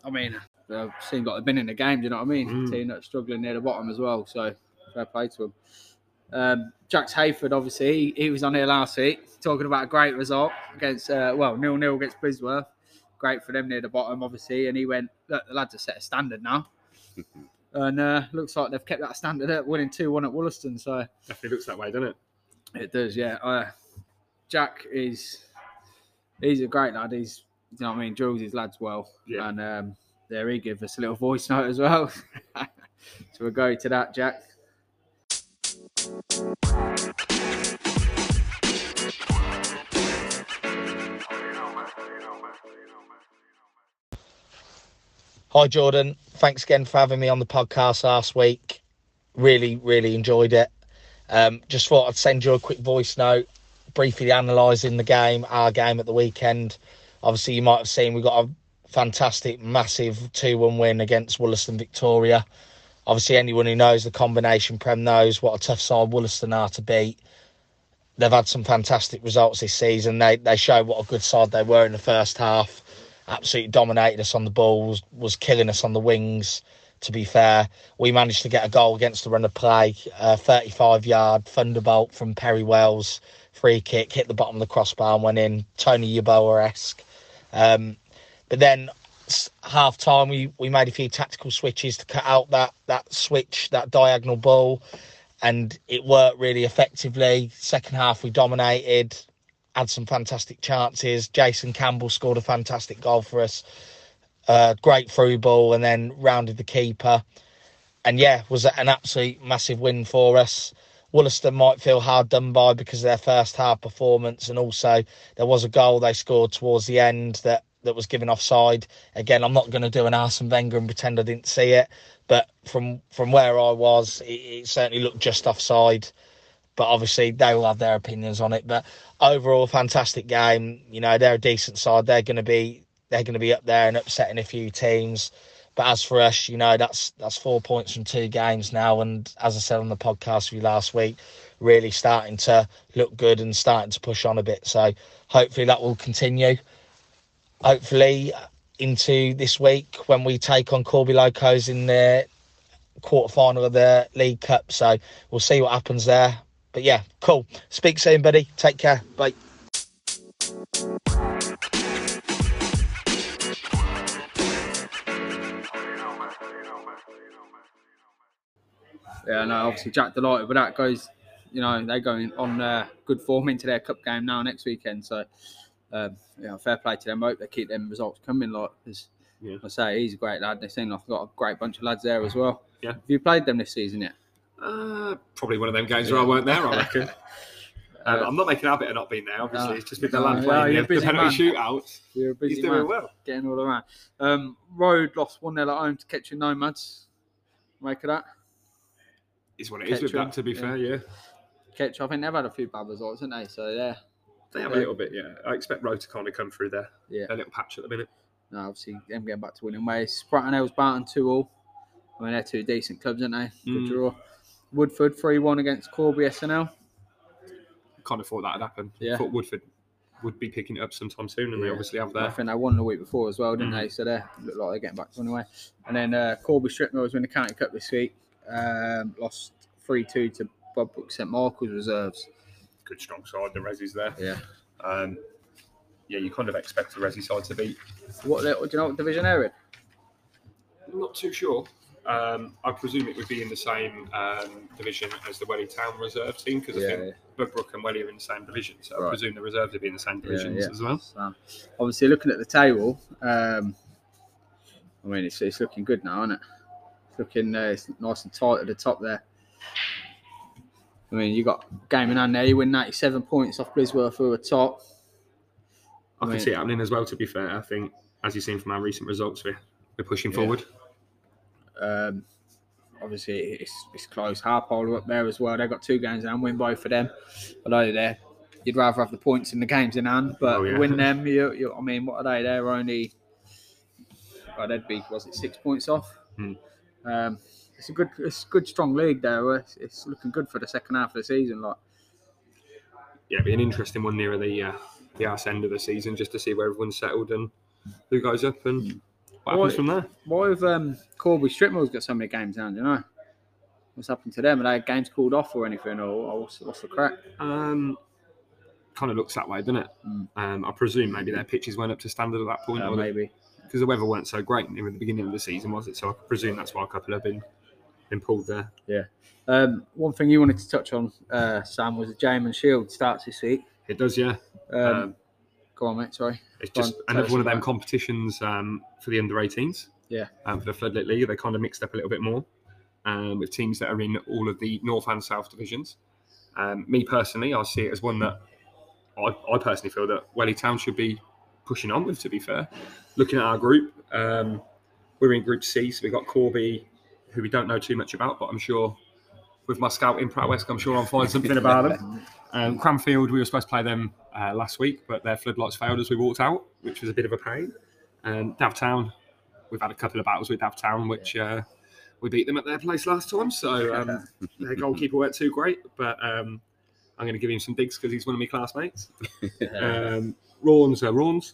I mean, they seem like they've been in the game. Do you know what I mean? Mm. Team that's struggling near the bottom as well. So fair play to them. Um, Jax Heyford, obviously, he, he was on here last week talking about a great result against, uh, well, nil nil against Blisworth. Great for them near the bottom, obviously. And he went, look, the lads have set a standard now. and uh, looks like they've kept that standard up, winning 2 1 at Wollaston. So Definitely looks that way, doesn't it? it does, yeah. Uh, Jack is, he's a great lad. He's, you know what I mean, drills his lads well. Yeah. And um, there he gave us a little voice note as well. so we'll go to that, Jack. Hi, Jordan. Thanks again for having me on the podcast last week. Really, really enjoyed it. Um, just thought I'd send you a quick voice note, briefly analysing the game, our game at the weekend. Obviously, you might have seen we got a fantastic, massive 2 1 win against Wollaston Victoria. Obviously, anyone who knows the combination Prem knows what a tough side Wollaston are to beat. They've had some fantastic results this season. They they showed what a good side they were in the first half absolutely dominated us on the balls, was killing us on the wings. To be fair, we managed to get a goal against the run of play, a 35 yard thunderbolt from Perry Wells, free kick, hit the bottom of the crossbar and went in, Tony Yeboah esque. Um, but then half time, we, we made a few tactical switches to cut out that, that switch, that diagonal ball, and it worked really effectively. Second half, we dominated had some fantastic chances. Jason Campbell scored a fantastic goal for us. Uh, great through ball and then rounded the keeper. And yeah, was an absolute massive win for us. Wollaston might feel hard done by because of their first half performance, and also there was a goal they scored towards the end that that was given offside. Again, I'm not going to do an Arsene Wenger and pretend I didn't see it, but from from where I was, it, it certainly looked just offside but obviously they will have their opinions on it. But overall, fantastic game. You know, they're a decent side. They're going to be they're going to be up there and upsetting a few teams. But as for us, you know, that's that's four points from two games now. And as I said on the podcast with you last week, really starting to look good and starting to push on a bit. So hopefully that will continue. Hopefully into this week when we take on Corby Locos in the quarter final of the League Cup. So we'll see what happens there. But yeah, cool. Speak soon, buddy. Take care. Bye. Yeah, no, obviously Jack delighted with that. Goes, you know, they're going on uh, good form into their cup game now next weekend. So, um, you know, fair play to them. Hope they keep them results coming. Like, because Yeah. I say he's a great lad. They seem like they've got a great bunch of lads there as well. Yeah. Have you played them this season yet? Uh, probably one of them games where I weren't there, I reckon. Um, I'm not making a habit of not being there, obviously. No. it's just been the No, lad no, playing a the, the penalty man. shootouts. You're a busy He's doing man, well. getting all around. Um, Roade lost one 0 at home to Ketchum Nomads. Make of that. Is what it is with that, to be yeah. fair, yeah. Ketch, I think they've had a few bad results, haven't they? So yeah, They have a little bit, yeah. I expect Roade to kind of come through there. Yeah. A little patch at the minute. no, obviously them getting back to winning ways. Brighton Hills Barton two all. I mean they're two decent clubs, aren't they? Good Mm. draw. Woodford three one against Corby SNL. Kind of thought that would happen. Yeah. Thought Woodford would be picking it up sometime soon, and they obviously have that. I their. think they won the week before as well, didn't Mm. they? So they look like they're getting back to anyway. And then uh, Corby Strip Mills win the County Cup this week. Um, lost three two to Bugbrooke St Michael's reserves. Good strong side, the Resi's there. Yeah. Um, yeah, you kind of expect the Resi side to beat. What, do you know what division they're in? I'm not too sure. Um, I presume it would be in the same um, division as the Welly Town reserve team because I Yeah, think Bugbrooke and Welly are in the same division. So I presume the reserves would be in the same divisions as well. So, obviously, looking at the table, um, I mean, it's, it's looking good now, isn't it? It's looking uh, it's nice and tight at the top there. I mean, you got game in hand there. You win 97 points off Blisworth who are top. I I mean- can see it happening as well. To be fair, I think as you've seen from our recent results, we're we're pushing Yeah. forward. Um, obviously, it's, it's close. Harpole up there as well. They've got two games and win both of them. Although they're, you'd rather have the points in the games in hand, but Oh, yeah. win them. You, you, I mean, what are they? They're only, well, they'd be, was it six points off? Hmm. Um, it's a good, it's a good strong league there. It's, it's looking good for the second half of the season. Like, Yeah, it'd be an interesting one nearer the uh, the arse end of the season, just to see where everyone's settled and who goes up and what happens Well, from there. why have um, Corby Stripmill's got so many games in hand? You know, what's happened to them? Are they games called off or anything, or, or what's, what's the crack? Um, kind of looks that way, doesn't it? Mm. Um, I presume maybe their pitches weren't up to standard at that point, Uh, maybe. because the weather weren't so great near the beginning of the season, was it? So I presume that's why a couple have been been pulled there. Yeah. Um, one thing you wanted to touch on, uh, Sam, was the JAYMAN Shield starts this week. It does, yeah. Um, Um, go on, mate. Sorry. It's just tell another one of them competitions um, for the under 18s. Yeah. Um, for the Floodlit League, they kind of mixed up a little bit more um, with teams that are in all of the North and South divisions. Um, me personally, I see it as one that I, I personally feel that Welly Town should be pushing on with, to be fair. Looking at our group, um, we're in Group C, so we've got Corby, who we don't know too much about, but I'm sure with my scouting prowess, I'm sure I'll find something about them. Um, Cranfield, we were supposed to play them uh, last week, but their floodlights failed as we walked out, which was a bit of a pain. And Davtown, we've had a couple of battles with Davtown, which uh, we beat them at their place last time. So um, their goalkeeper weren't too great, but um, I'm going to give him some digs because he's one of my classmates. Um, Raunds Raunds.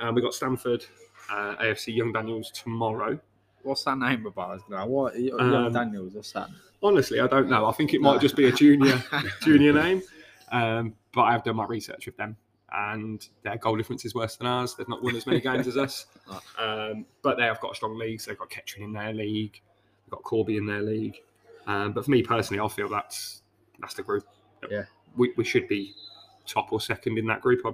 Um, we've got Stamford, uh, AFC Young Daniels tomorrow. What's that name of ours now? What? Um, Daniels. What's that? Honestly, I don't know. I think it might just be a junior junior name. Um, but I have done my research with them, and their goal difference is worse than ours. They've not won as many games as us, um, but they have got a strong league. So they've got Kettering in their league, they've got Corby in their league. Um, but for me personally, I feel that's that's the group. Yeah. we, we should be top or second in that group. I,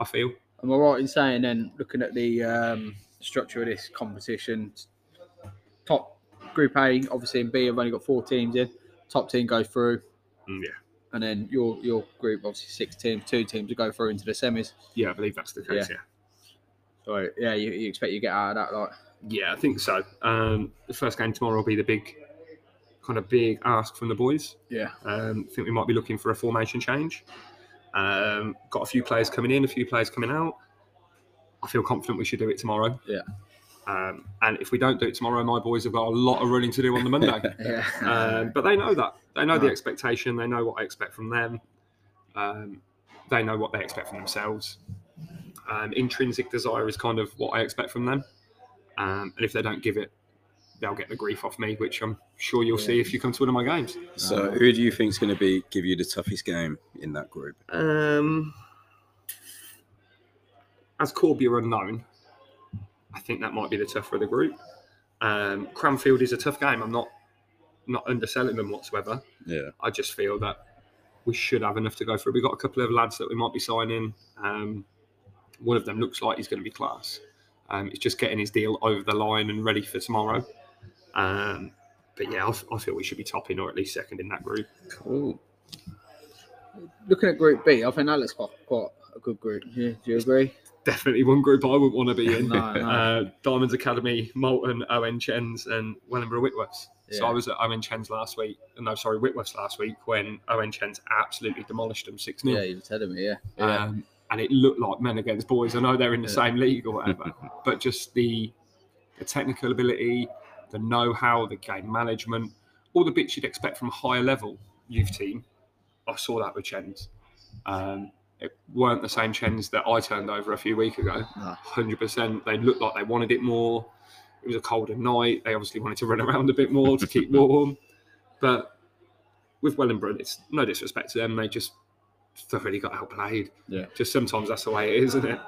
I feel. Am I right in saying then, looking at the um, structure of this competition, top Group A, obviously in B, have only got four teams in. Top team goes through, Mm, yeah, and then your your group, obviously six teams, two teams to go through into the semis. yeah, I believe that's the case. Yeah. yeah. So yeah, you, you expect you get out of that, like Yeah, I think so. Um, the first game tomorrow will be the big, kind of big ask from the boys. yeah, Um, I think we might be looking for a formation change. Um, got a few players coming in, a few players coming out. I feel confident we should do it tomorrow. Yeah. Um, and if we don't do it tomorrow, my boys have got a lot of running to do on the Monday. yeah. um, but they know that. They know the expectation. They know what I expect from them. Um, they know what they expect from themselves. Um, intrinsic desire is kind of what I expect from them. Um, and if they don't give it, they'll get the grief off me, which I'm sure you'll see if you come to one of my games. So, who do you think is going to be give you the toughest game in that group? Um, as Corby are unknown, I think that might be the tougher of the group. Um, Cranfield is a tough game. I'm not not underselling them whatsoever. Yeah, I just feel that we should have enough to go through. We've got a couple of lads that we might be signing. Um, one of them looks like he's going to be class. Um, it's just getting his deal over the line and ready for tomorrow. Um, but yeah, I, I feel we should be topping or at least second in that group. Cool. Looking at Group B, I think that looks quite, quite a good group. Yeah, do you agree? Definitely one group I wouldn't want to be in. No, no. Uh, Diamonds Academy, Moulton, Owen Chens, and Wellingborough Whitworths. So I was at Owen Chens last week. No, sorry, Whitworths last week when Owen Chens absolutely demolished them 6 0. Yeah, you said it, yeah. Yeah. Um, and it looked like men against boys. I know they're in the Yeah. same league or whatever, but just the, the technical ability, the know-how, the game management, all the bits you'd expect from a higher level youth team. I saw that with Chens. Um, it weren't the same Chens that I turned over a few weeks ago. No. Hundred percent. They looked like they wanted it more. It was a colder night. They obviously wanted to run around a bit more to keep warm. But with Wellingborough, it's no disrespect to them. They just thoroughly got outplayed. Yeah. Just sometimes that's the way it is, isn't it?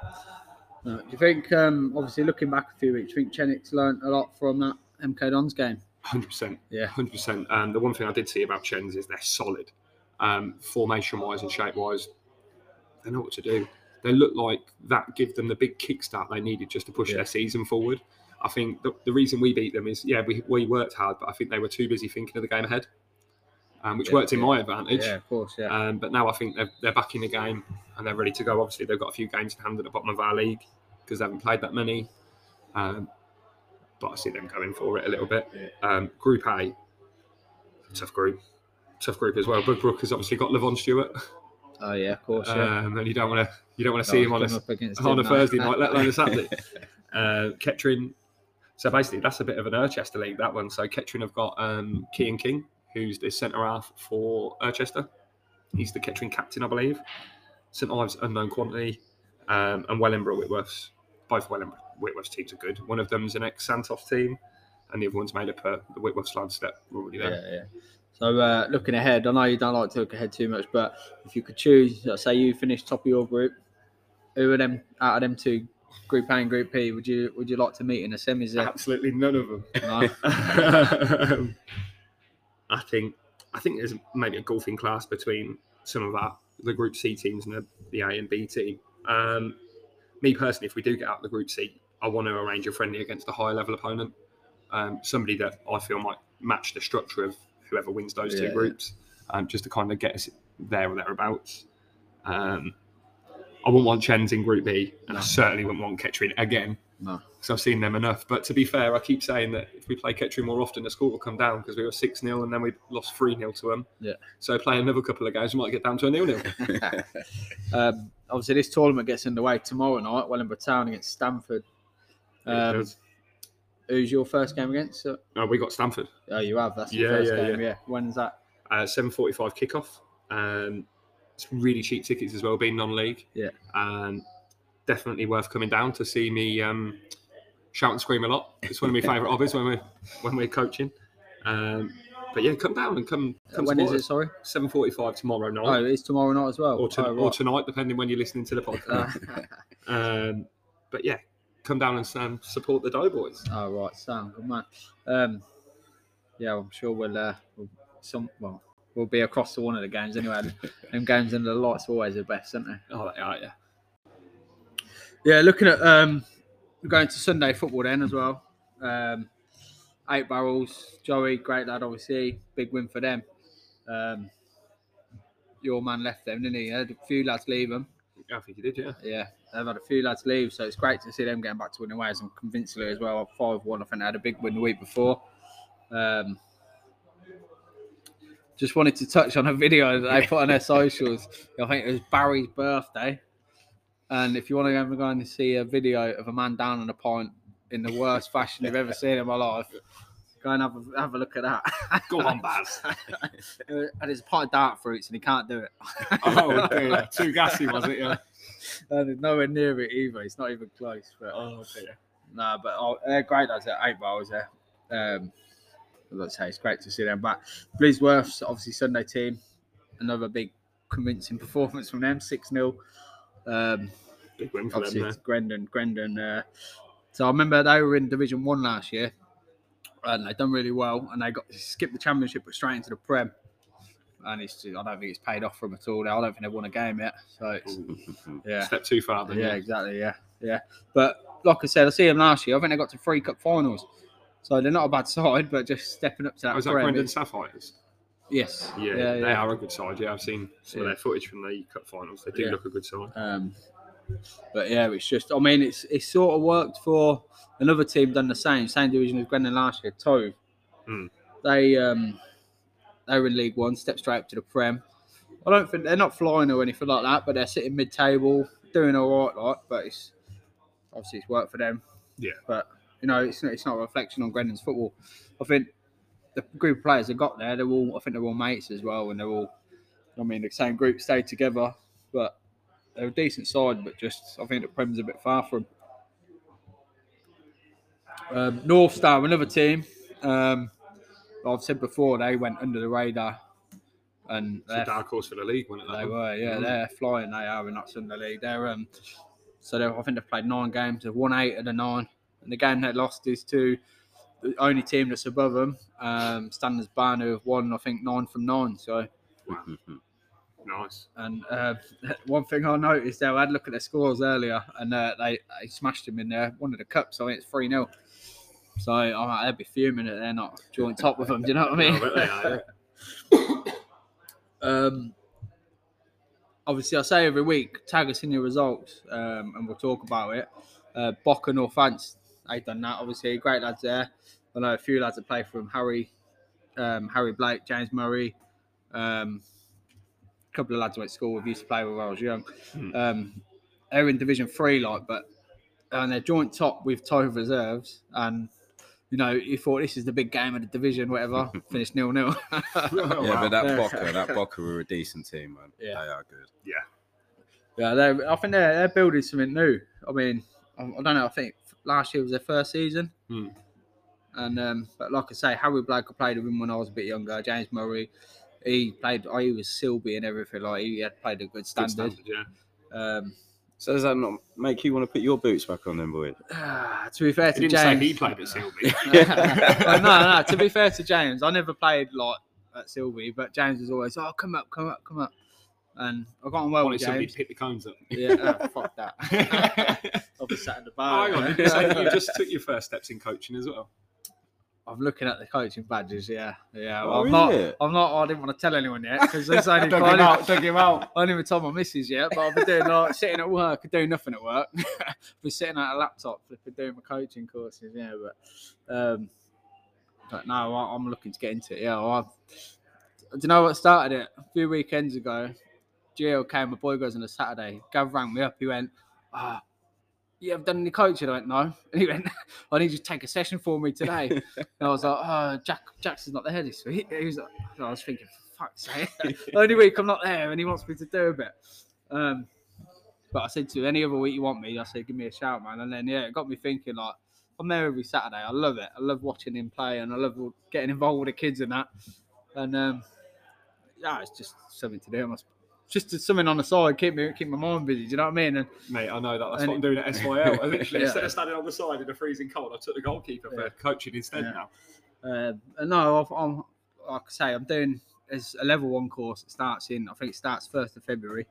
Do you think, um, obviously looking back a few weeks, do you think Chenecks learned a lot from that MK Dons game? Hundred percent. Yeah. Hundred percent. And the one thing I did see about Chens is they're solid, um, formation wise and shape wise. They know what to do. They look like that give them the big kickstart they needed just to push Yeah. their season forward. I think the, the reason we beat them is yeah we, we worked hard, but I think they were too busy thinking of the game ahead, um, which Yeah, worked in yeah. my advantage. Yeah, of course, yeah. Um, but now I think they're, they're back in the game and they're ready to go. Obviously, they've got a few games in hand at the bottom of our league because they haven't played that many. Um, but I see them going for it a little bit. Um, group A, tough group. Tough group as well. Bugbrooke has obviously got Levon Stewart, oh, yeah, of course, yeah. um, and you don't want to you don't want to see him on a, Coming up against on a. Thursday night, let alone a Saturday. uh, Kettering. So basically, that's a bit of an Irchester league that one. So Kettering have got um, Kean King, who's the centre half for Irchester. He's the Kettering captain, I believe. St Ives unknown quantity, um, and Wellingborough Whitworths. Both Wellingborough Whitworths teams are good. One of them's an ex Santos team, and the other one's made up of the Whitworths lads that were already there. Yeah, yeah. So uh, looking ahead, I know you don't like to look ahead too much, but if you could choose, let's say you finish top of your group, who of them out of them two, Group A and Group P, would you would you like to meet in the semis? There? Absolutely none of them. No? um, I think I think there's maybe a golfing class between some of our the Group C teams and the, the A and B team. Um, me personally, if we do get out of the Group C, I want to arrange a friendly against a higher level opponent, um, somebody that I feel might match the structure of whoever wins those Yeah, two yeah. groups, um, just to kind of get us there or thereabouts. Um, I wouldn't want Chens in Group B, and I certainly wouldn't want Kettering again No. because I've seen them enough. But to be fair, I keep saying that if we play Kettering more often, the score will come down because we were 6 0 and then we lost 3 0 to them. Yeah. So play another couple of games, we might get down to a nil nil. Um, obviously, this tournament gets underway tomorrow night. Wellingborough Town against Stamford. Um, who's your first game against? Uh, oh, we got Stamford. Oh, you have. That's your Yeah, first yeah, game. Yeah. When's that? Uh, 7.45 kickoff. Um, it's really cheap tickets as well, being non league. Yeah. And definitely worth coming down to see me um, shout and scream a lot. It's one of my favourite hobbies when we're, when we're coaching. Um, but yeah, come down and come. come when is support it? Sorry. 7.45 tomorrow night. Oh, it's tomorrow night as well. or, to, oh, or tonight, depending when you're listening to the podcast. um, but yeah, come down and um, support the Doughboys. Oh right, sound good man. Um, yeah, I'm sure we'll, uh, we'll some well we'll be across to one of the games anyway. Them games under the lights are always the best, aren't they? Oh, they are, yeah. Yeah, looking at um, going to Sunday football then as well. Um, eight barrels, Joey, great lad, obviously, big win for them. Um, your man left them, didn't he? Had a few lads leave them. I think he did, yeah. Yeah, they've had a few lads leave, so it's great to see them getting back to winning ways and convincingly as well. Five one, I think they had a big win the week before. Um, just wanted to touch on a video that they put on their socials. I think it was Barry's birthday, and if you want to go and go and see a video of a man down on a pint in the worst fashion you've ever seen in my life, go and have a, have a look at that. Go on, Baz. and it's a pint of dark fruits, and he can't do it. oh, dear. Too gassy, was it? Yeah. and it's nowhere near it either. It's not even close. But Oh, dear. no, but oh, they're great. That's at eight bars there. Um, let's say it's great to see them back. Blisworth's obviously Sunday team. Another big convincing performance from them, six 0 um, Big win for Obviously, them there. Grendon. Grendon. Uh, so I remember they were in Division One last year, and they done really well. And they got skipped the championship, but straight into the Prem. And it's, I don't think it's paid off for them at all. Now I don't think they've won a game yet. So it's, yeah. Step too far, then. Yeah, Yeah. exactly. Yeah, yeah. But like I said, I see them last year. I think they got to three cup finals, so they're not a bad side. But just stepping up to that. Was that Grendon Sapphires? Yes. Yeah, they are a good side. Yeah, I've seen some of their footage from the cup finals. They do Yeah. look a good side. Um, But yeah, it's just I mean it's it's sort of worked for another team done the same, same division as Grendon last year, Tove. Hmm. They um they were in League One, step straight up to the Prem. I don't think they're not flying or anything like that, but they're sitting mid table, doing all right, like, but it's obviously it's worked for them. Yeah. But you know, it's not, it's not a reflection on Grendon's football. I think the group of players that got there, they're all I think they're all mates as well, and they're all I mean the same group stayed together, but they're a decent side, but just I think the Prem's a bit far from. Um, North Star, another team. Um, I've said before they went under the radar, and It's a dark horse for the league, wasn't it? they one? were, yeah, Mm. they're flying. They are in that Sunday league. They're um, so they're, I think they've played nine games. They've won eight of the nine, and the game they lost is to the only team that's above them, um, Standards Ban, who have won I think nine from nine. So, Nice. and uh, one thing I noticed, there, I had a look at their scores earlier, and uh, they they smashed them in there. One of the cups, I think it's three 0 So I'm like, they'd be fuming that they're not joint top with them. Do you know what I mean? They are, yeah. um, obviously, I say every week, tag us in your results, um, and we'll talk about it. Uh, Boca Northants, they've done that. Obviously, great lads there. I know a few lads that play for them. Harry, um, Harry Blake, James Murray. Um, a couple of lads I went to school with used to play with when I was young. Hmm. Um, they're in Division Three, like, but and they're joint top with Tove Reserves, and you know, you thought this is the big game of the division, whatever. Finished nil nil. Yeah, wow. but that Yeah. Boca, that Boca were a decent team, man. Yeah. They are good. Yeah, yeah. they're, I think they're, they're building something new. I mean, I, I don't know. I think last year was their first season. Hmm. And um, but like I say, Harry Blake, I played with him when I was a bit younger. James Murray, he played. Oh, he was Silby and everything. Like he had played a good Good standard. standard, yeah. Um, So does that not make you want to put your boots back on then, boy? to be fair He to didn't say James, he played at Silby. Well, no, no. To be fair to James, I never played like at Silby, but James was always, "Oh, come up, come up, come up," and I got on well Wanted with somebody James. to pick the cones up. Yeah, oh, fuck that. I'll be sat in the bar. hang on, you say you just took your first steps in coaching as well? I'm looking at the coaching badges. Yeah, yeah. Oh, I'm not. it? I'm not. I didn't want to tell anyone yet because there's only. Dug I him out, dug him out. I haven't even told my missus yet, but I've been doing like sitting at work doing nothing at work. been sitting at a laptop, flipping doing my coaching courses. Yeah, but um, but no, I, I'm looking to get into it. Yeah, I, do you know what started it? A few weekends ago, Gio came. My boy goes on a Saturday. Gav rang me up. He went, "Ah, you have done any coaching?" I went, "No." And he went, "I need you to take a session for me today." and I was like, "Oh, Jack Jackson's not there this week." He was like, I was thinking, "For fuck's sake." only week I'm not there and he wants me to do a bit. Um, but I said to him, any other week you want me, I said, give me a shout, man. And then, yeah, it got me thinking, like, I'm there every Saturday. I love it. I love watching him play and I love getting involved with the kids and that. And, um, yeah, it's just something to do. I must, just to something on the side, keep me, keep my mind busy. Do you know what I mean? And Mate, I know that. That's what I'm doing at SYL. I literally, Yeah. instead of standing on the side in the freezing cold, I took the goalkeeper for coaching instead Yeah. now. Uh, no, I've, I'm like I say, I'm doing there's a level one course. It starts in I think it starts first of February,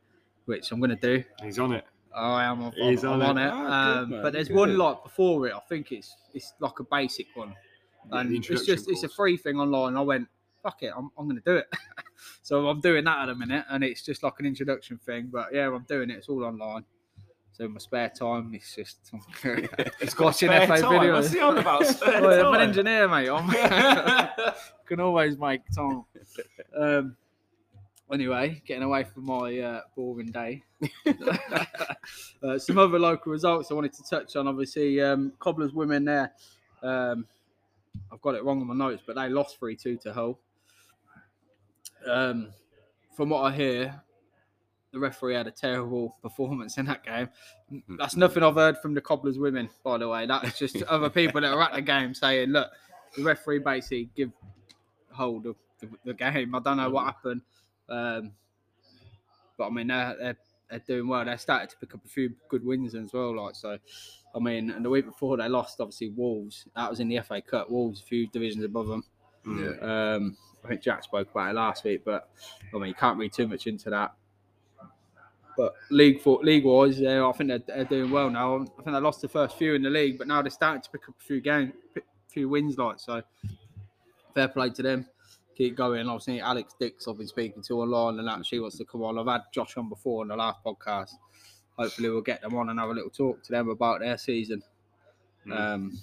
which I'm going to do. He's on it. I am. I'm, He's I'm on on it. it. Ah, um, man, but there's good. one like before it. I think it's it's like a basic one, and it's just it's a free thing online. I went fuck it, I'm, I'm going to do it. so I'm doing that at a minute, and it's just like an introduction thing. But yeah, I'm doing it. It's all online. So in my spare time, it's just It's watching FA time. videos. What's he on about? Spare Well, I'm an engineer, mate. I'm can always make time. Um, anyway, getting away from my uh, boring day. uh, some other local results I wanted to touch on. Obviously, um, Cobblers women there. Um, I've got it wrong on my notes, but they lost 3 2 to Hull. Um, from what I hear, the referee had a terrible performance in that game. That's nothing I've heard from the Cobblers women, by the way. That's just other people that are at the game saying, look, the referee basically give hold of the, the game. I don't know what happened. Um, but I mean, they're, they're, they're doing well. They started to pick up a few good wins as well. Like so, I mean, and the week before they lost, obviously Wolves. That was in the FA Cup. Wolves, a few divisions above them. Yeah. Um, I think Jack spoke about it last week, but I mean, you can't read too much into that. But league for league wise, yeah, I think they're, they're doing well now. I think they lost the first few in the league, but now they're starting to pick up a few games, a few wins. Like so, fair play to them. Keep going. Obviously, Alex Dix, I've been speaking to online, and that she wants to come on. I've had Josh on before in the last podcast. hopefully we'll get them on and have a little talk to them about their season. Mm. Um,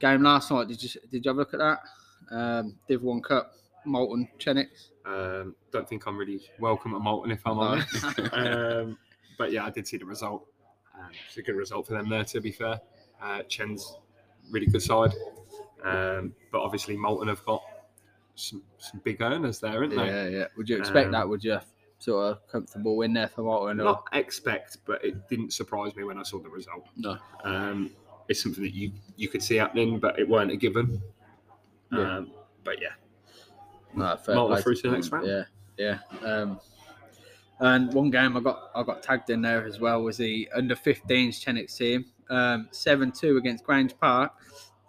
game last night. Did you did you have a look at that? Um, Div One Cup, Moulton Chenecks. Um, don't think I'm really welcome at Moulton if I'm honest. um, but yeah, I did see the result. Um, it's a good result for them there, to be fair. Uh, Chen's really good side, um, but obviously Moulton have got some, some big earners there, aren't they? yeah, yeah. Would you expect Um, that? Would you sort of comfortable win there for Moulton? Or? Not expect, but it didn't surprise me when I saw the result. No. Um, it's something that you you could see happening, but it weren't a given. Yeah. Um, but yeah, No, fair through to the next round. Yeah, yeah. Um, and one game I got I got tagged in there as well was the under 15s Chenecks team, um, seven two against Grange Park,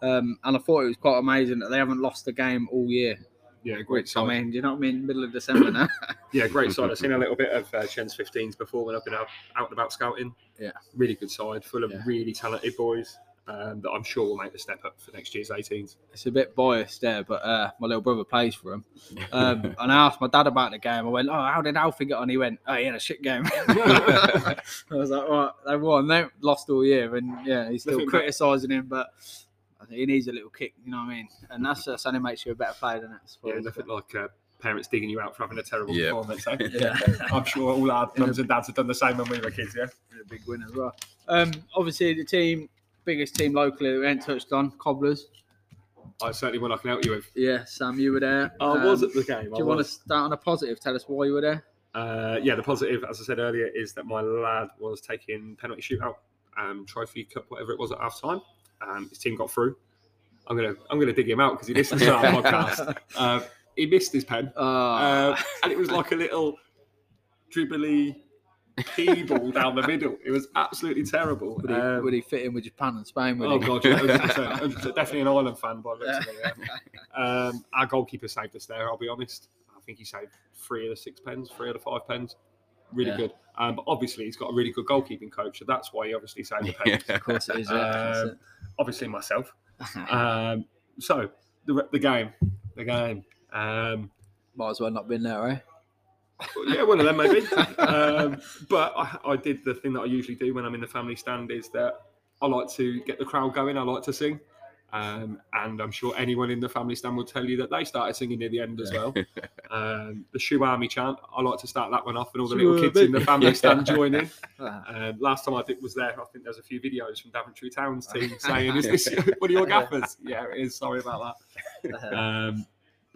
um, and I thought it was quite amazing that they haven't lost a game all year. yeah, great Which I mean, do you know what I mean? Middle of December now. Yeah, great side. I've seen a little bit of uh, Chen's 15s before when I've been out, out and about scouting. Yeah. Really good side, full of Yeah. really talented boys um, that I'm sure will make the step up for next year's 18s. it's a bit biased there, but uh, my little brother plays for him. Um, and I asked my dad about the game. I went, "Oh, how did Alfie get on?" He went, "Oh, he had a shit game." I was like, "Right, they won. They lost all year, and yeah, he's still criticising him, but he needs a little kick. You know what I mean? And that's that's only makes you a better player than it. I Yeah, suppose. nothing like uh, parents digging you out for having a terrible Yeah. performance. Eh? Yeah. I'm sure all our mums and dads have done the same when we were kids. Yeah. a big win as well. Um, obviously, the team, biggest team locally that we ain't touched on, Cobblers. I certainly will. I can help you with. Yeah, Sam, you were there. I was Um, at the game. Do you want to start on a positive? Tell us why you were there. Uh, yeah, the positive, as I said earlier, is that my lad was taking penalty shootout, um, trophy cup, whatever it was at half time. Um, his team got through. I'm gonna I'm gonna dig him out because he listens to our podcast. Uh, he missed his pen, Oh, uh, and it was like a little dribbly key ball down the middle. It was absolutely terrible. would, he, Um, would he fit in with Japan and Spain? Oh he? god, yeah, 100%, 100%. definitely an Ireland fan by the looks of it. Yeah. Um, our goalkeeper saved us there. I'll be honest. I think he saved three of the six pens, three of the five pens. Really Yeah. good. Um, but obviously, he's got a really good goalkeeping coach, so that's why he obviously saved the pens. Of course it is. Um, obviously, myself. Um, so the the game, the game. Um, Might as well not been there, eh? Yeah, one of them maybe. um, but I, I did the thing that I usually do when I'm in the family stand is that I like to get the crowd going. I like to sing. Um, and I'm sure anyone in the family stand will tell you that they started singing near the end as well. Um, the Shoe Army chant, I like to start that one off, and all the little kids in the family stand join in. Um, last time I did was there, I think there's a few videos from Daventry Town's team saying, "Is this one of your gaffers?" Yeah, it is. Sorry about that.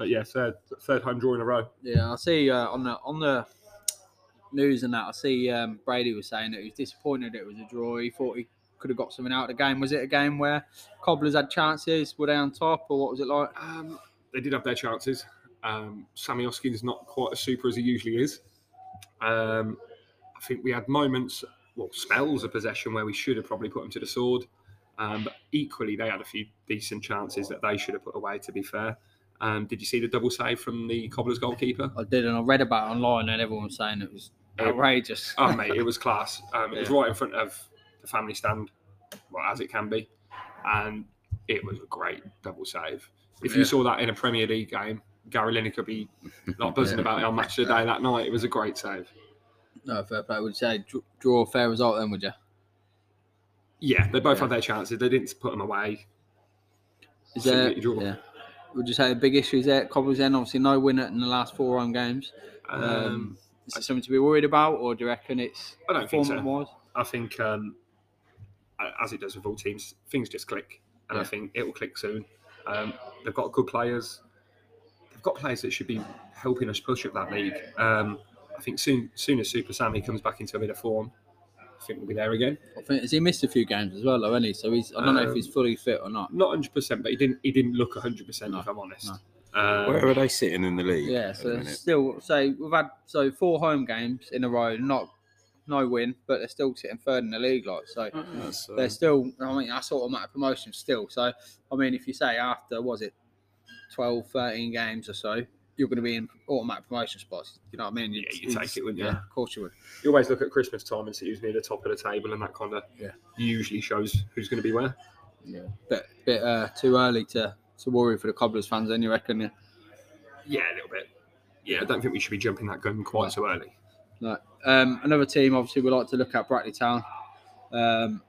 But yeah, third third home draw in a row. Yeah, I see uh, on the on the news and that. I see um, Brady was saying that he was disappointed it was a draw. He thought he could have got something out of the game. Was it a game where Cobblers had chances? Were they on top, or what was it like? Um, they did have their chances. Um, Sammy Hoskins not quite as super as he usually is. Um, I think we had moments, well, spells of possession where we should have probably put them to the sword. Um, but equally, they had a few decent chances that they should have put away, to be fair. Um, did you see the double save from the Cobblers goalkeeper? I did, and I read about it online, and everyone was saying it was outrageous. Oh, mate, it was class. Um, it was right in front of the family stand, well, as it can be. And it was a great double save. If you saw that in a Premier League game, Gary Lineker would be like buzzing about it on match of the day that night. It was a great save. No, fair play. Would you say dr- draw a fair result then? Would you? Yeah, they both had their chances. They didn't put them away. Is there? Draw. Yeah. Would you say the big issue is there? at Cobblers then obviously no winner in the last four home games. Um, Um, is it something to be worried about, or do you reckon it's I don't think so. Wise? I think, um, as it does with all teams, things just click, and I think it will click soon. Um, they've got good players. They've got players that should be helping us push up that league. Um, I think soon, soon as Super Sammy comes back into a bit of form, I think we'll be there again. I think has he missed a few games as well, though, hasn't he? So he's I don't know if Um, he's fully fit or not. Not hundred percent, but he didn't. He didn't look hundred percent, if I'm honest. no. Um, Where are they sitting in the league? Yeah, at so still say we've had so four home games in a row, not no win, but they're still sitting third in the league, like so. That's, uh, They're still, I mean, that's automatic promotion still. So, I mean, if you say after, was it 12, 13 games or so, you're going to be in automatic promotion spots. You know what I mean? Yeah, you take it, wouldn't you? Yeah, of course you would. you always look at Christmas time and see who's near the top of the table, and that kind of Yeah. usually shows who's going to be where. Yeah. Bit, bit uh, too early to, to worry for the Cobblers fans, then you reckon? Yeah. Yeah, a little bit. Yeah, I don't think we should be jumping that gun quite so early. No. Um, another team, obviously, we like to look at Brackley Town. Um,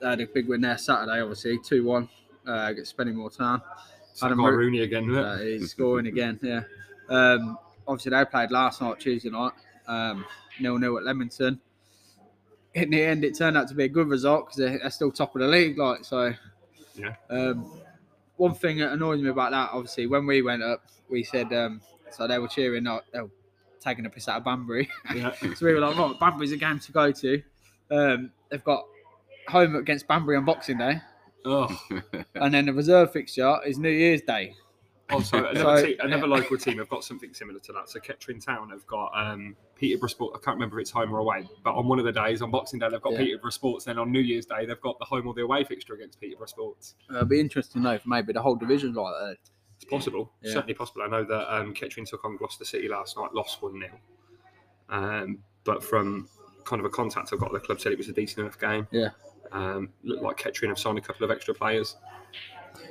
they had a big win there Saturday, obviously, 2 1 uh, against Spennymoor Town. Adam Ru- Rooney again. isn't it? Uh, he's scoring again, yeah. Um, obviously, they played last night, Tuesday night, um, nil nil at Leamington. In the end, it turned out to be a good result because they're, they're still top of the league. Like so, Yeah. Um, one thing that annoys me about that, obviously, when we went up, we said um, so they were cheering, not they were taking a piss out of Banbury. Yeah. so we were like, right, Banbury's a game to go to. Um, they've got home against Banbury on Boxing Day, Oh, and then the reserve fixture is New Year's Day. also another, So- team, another local team have got something similar to that. So Kettering Town have got um, Peterborough Sports. I can't remember if it's home or away, but on one of the days on Boxing Day they've got Yeah. Peterborough Sports. Then on New Year's Day they've got the home or the away fixture against Peterborough Sports. It'd be interesting though if maybe the whole division's like that. It's possible, Yeah. certainly possible. I know that um, Kettering took on Gloucester City last night, lost one 0 um, but from kind of a contact I've got, the club said it was a decent enough game. Yeah. Um, looked like Kettering have signed a couple of extra players.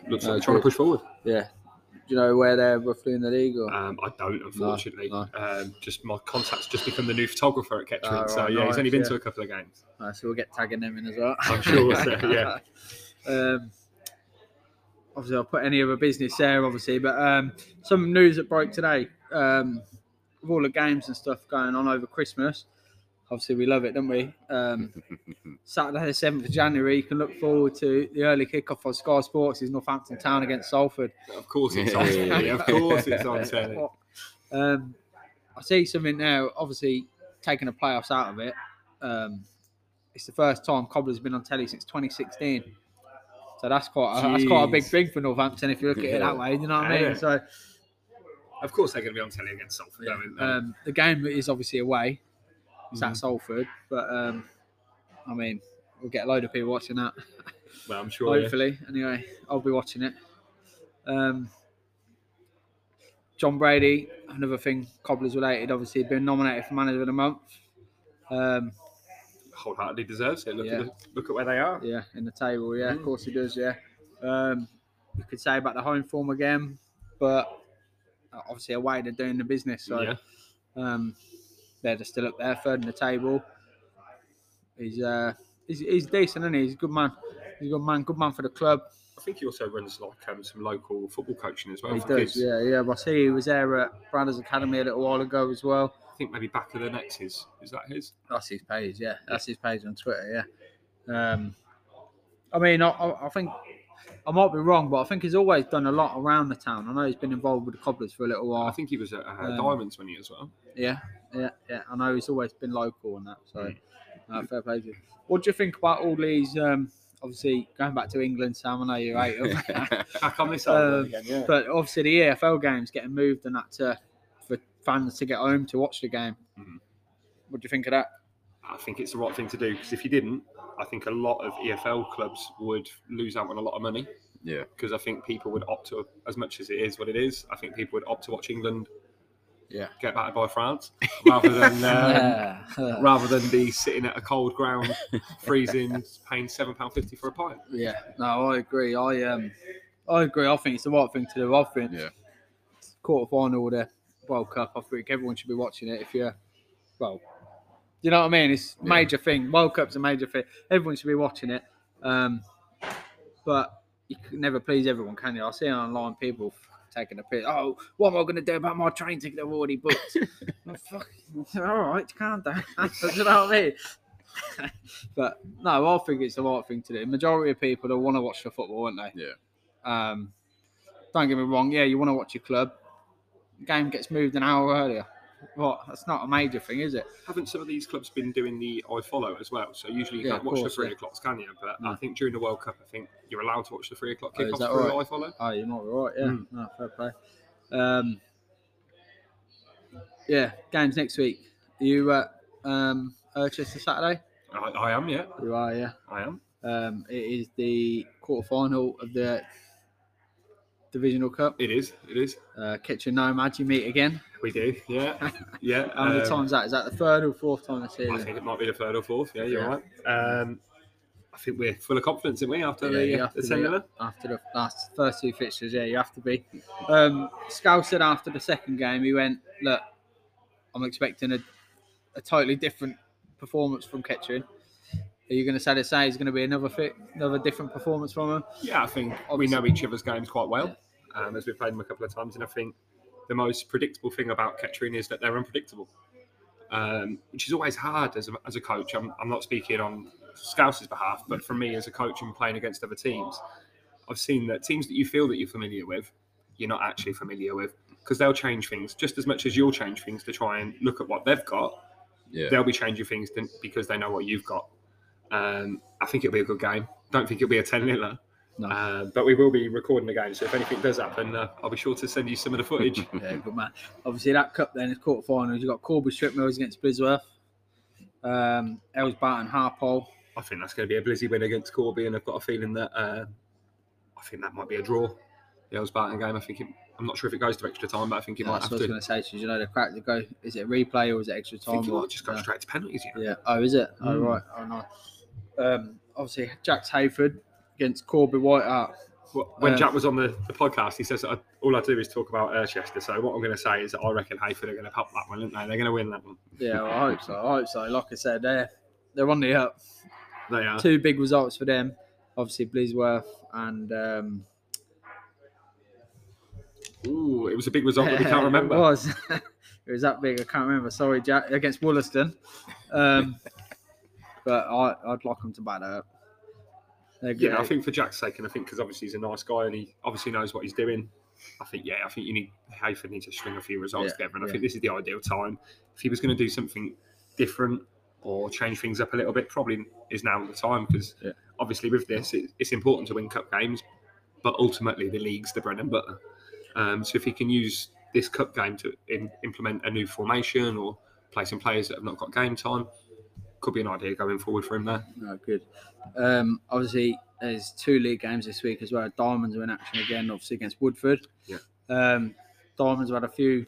Looks like they're trying to push forward. Yeah. Do you know where they're roughly in the league? Or? Um, I don't, unfortunately. no. Um, just my contact's just become the new photographer at Kettering. Oh, so right, yeah, he's only been yeah. to a couple of games. Uh, so we'll get tagging them in as well. I'm sure so, yeah. um, obviously, I'll put any other business there, obviously, but um, some news that broke today um, with all the games and stuff going on over Christmas. Obviously, we love it, don't we? Um, Saturday, the 7th of January, you can look forward to the early kickoff on Sky Sports is Northampton Town against Salford. Of course it's on yeah, telly. yeah. Of course it's on telly. Um, I see something now. Obviously, taking the playoffs out of it. Um, it's the first time Cobbler's been on telly since 2016. So that's quite a, that's quite a big thing for Northampton if you look at it that way. You know what I mean? So Of course they're going to be on telly against Salford. yeah, um, the game is obviously away. It's at Mhm. Salford, but um, I mean, we'll get a load of people watching that. well, I'm sure. yeah. hopefully. Anyway, I'll be watching it. Um, John Brady, another thing, Cobblers related, obviously been nominated for Manager of the Month. Um, Wholeheartedly deserves it. Look, Yeah. at the, look at where they are. yeah, in the table, yeah, of Mm. course he does, yeah. Um, you could say about the home form again, but obviously away they're doing the business, so Yeah. um, they're just still up there, third in the table. He's uh, he's, he's decent, isn't he? He's a good man. He's a good man, good man for the club. I think he also runs like um, some local football coaching as well He does, kids. yeah, yeah. Well, I see he was there at Brothers Academy a little while ago as well. I think maybe back of the next is is that his? That's his page, yeah. That's his page on Twitter, yeah. Um, I mean, I I think I might be wrong, but I think he's always done a lot around the town. I know he's been involved with the Cobblers for a little while. I think he was at uh, Um, Diamonds when he as well. Yeah, yeah, yeah. I know he's always been local and that. So, Mm. uh, fair play to you. What do you think about all these? Um, obviously, going back to England, Sam. I know you hate them. Back on this side again, yeah. But obviously, the EFL games getting moved and that to, for fans to get home to watch the game. Mhm. What do you think of that? I think it's the right thing to do because if you didn't, I think a lot of EFL clubs would lose out on a lot of money. Yeah. Because I think people would opt to, as much as it is what it is, I think people would opt to watch England Yeah. get battered by France rather than um, yeah, rather than be sitting at a cold ground, freezing, paying seven pound fifty for a pint. yeah. No, I agree. I um, I agree. I think it's the right thing to do. I think Yeah. quarter final of the World Cup. I think everyone should be watching it. If you're, well, you know what I mean. It's a Yeah. major thing. World Cup's a major thing. Everyone should be watching it. Um, but you can never please everyone, can you? I see online people taking a piss. Oh, what am I going to do about my train ticket I've already booked? well, fuck, all right, calm down. do you know what I mean? but no, I think it's the right thing to do. Majority of people that want to watch the football, aren't they? Yeah. Um, don't get me wrong. Yeah, you want to watch your club. Game gets moved an hour earlier. What? That's not a major thing, is it? Haven't some of these clubs been doing the iFollow as well? So usually you Yeah, can't watch course, the three yeah. o'clocks, can you? But I think during the World Cup, I think you're allowed to watch the three o'clock Oh, kickoff that through right? I follow. Oh, you might be right. Yeah. Mm. No, fair play. Um, yeah, games next week. Are you at um, Irchester Saturday? I, I am, yeah, You are, yeah. I am. Um, it is the quarter final of the Divisional Cup. It is, it is. Uh, Kitchen Nomad, you meet again. We do, yeah, yeah. How many um, times is that? Is that the third or fourth time this year? I think it might be the third or fourth. Yeah, you're Yeah. right. Um, I think we're full of confidence, aren't we? After Yeah, the, uh, the to 10 be after the last first two fixtures. Yeah, you have to be. Um, Scouse said after the second game, he went, "Look, I'm expecting a a totally different performance from Kettering. Are you going to say the same? Is going to be another fit, another different performance from him? Yeah, I think we know each other's games quite well, um, as we've played them a couple of times, and I think the most predictable thing about Kettering is that they're unpredictable, um, which is always hard as a, as a coach. I'm, I'm not speaking on Scouse's behalf, but for me as a coach and playing against other teams, I've seen that teams that you feel that you're familiar with, you're not actually familiar with because they'll change things just as much as you'll change things to try and look at what they've got. Yeah. They'll be changing things to, because they know what you've got. Um, I think it'll be a good game. Don't think it'll be a 10 0 No. uh, but we will be recording the game, so if anything does happen, uh, I'll be sure to send you some of the footage. Yeah, good man. Obviously, that cup then is quarterfinals. You've got Corby Strip Mills against Blisworth, um, Elsbat and Harpole. I think that's going to be a Blizzy win against Corby, and I've got a feeling that uh, I think that might be a draw. The Earls Barton game. I think it, I'm not sure if it goes to extra time, but I think it might have I was going to say. So, you know, the crack to go. Is it a replay or is it extra I time? think it might just go yeah. straight to penalties. Know? Yeah. Oh, is it? Oh, Mm. right. Oh, no. Um, obviously, Jack's Heyford against Corby White Hart. Well, When Uh, Jack was on the, the podcast, he says I, all I do is talk about Irchester. So what I'm going to say is that I reckon Heyford are going to pop that one, aren't they? They're going to win that one. Yeah, well, I hope so. I hope so. Like I said, they're they're on the up. They are. Two big results for them. Obviously, Blisworth and um, Ooh, it was a big result that we can't remember. it was. it was that big. I can't remember. Sorry, Jack. Against Wollaston. Um, but I, I'd like him to back that up. Yeah, I think for Jack's sake, and I think because obviously he's a nice guy and he obviously knows what he's doing. I think yeah, I think you need Heyford needs to string a few results Yeah, together, and I think this is the ideal time. If he was going to do something different or change things up a little bit, probably is now the time because Yeah. obviously with this, it, it's important to win cup games, but ultimately the league's the bread and butter. Um, so if he can use this cup game to in, implement a new formation or play some players that have not got game time, could be an idea going forward for him there. No, good. Um, obviously, there's two league games this week as well. Diamonds are in action again, obviously against Woodford. Yeah. Um, Diamonds have had a few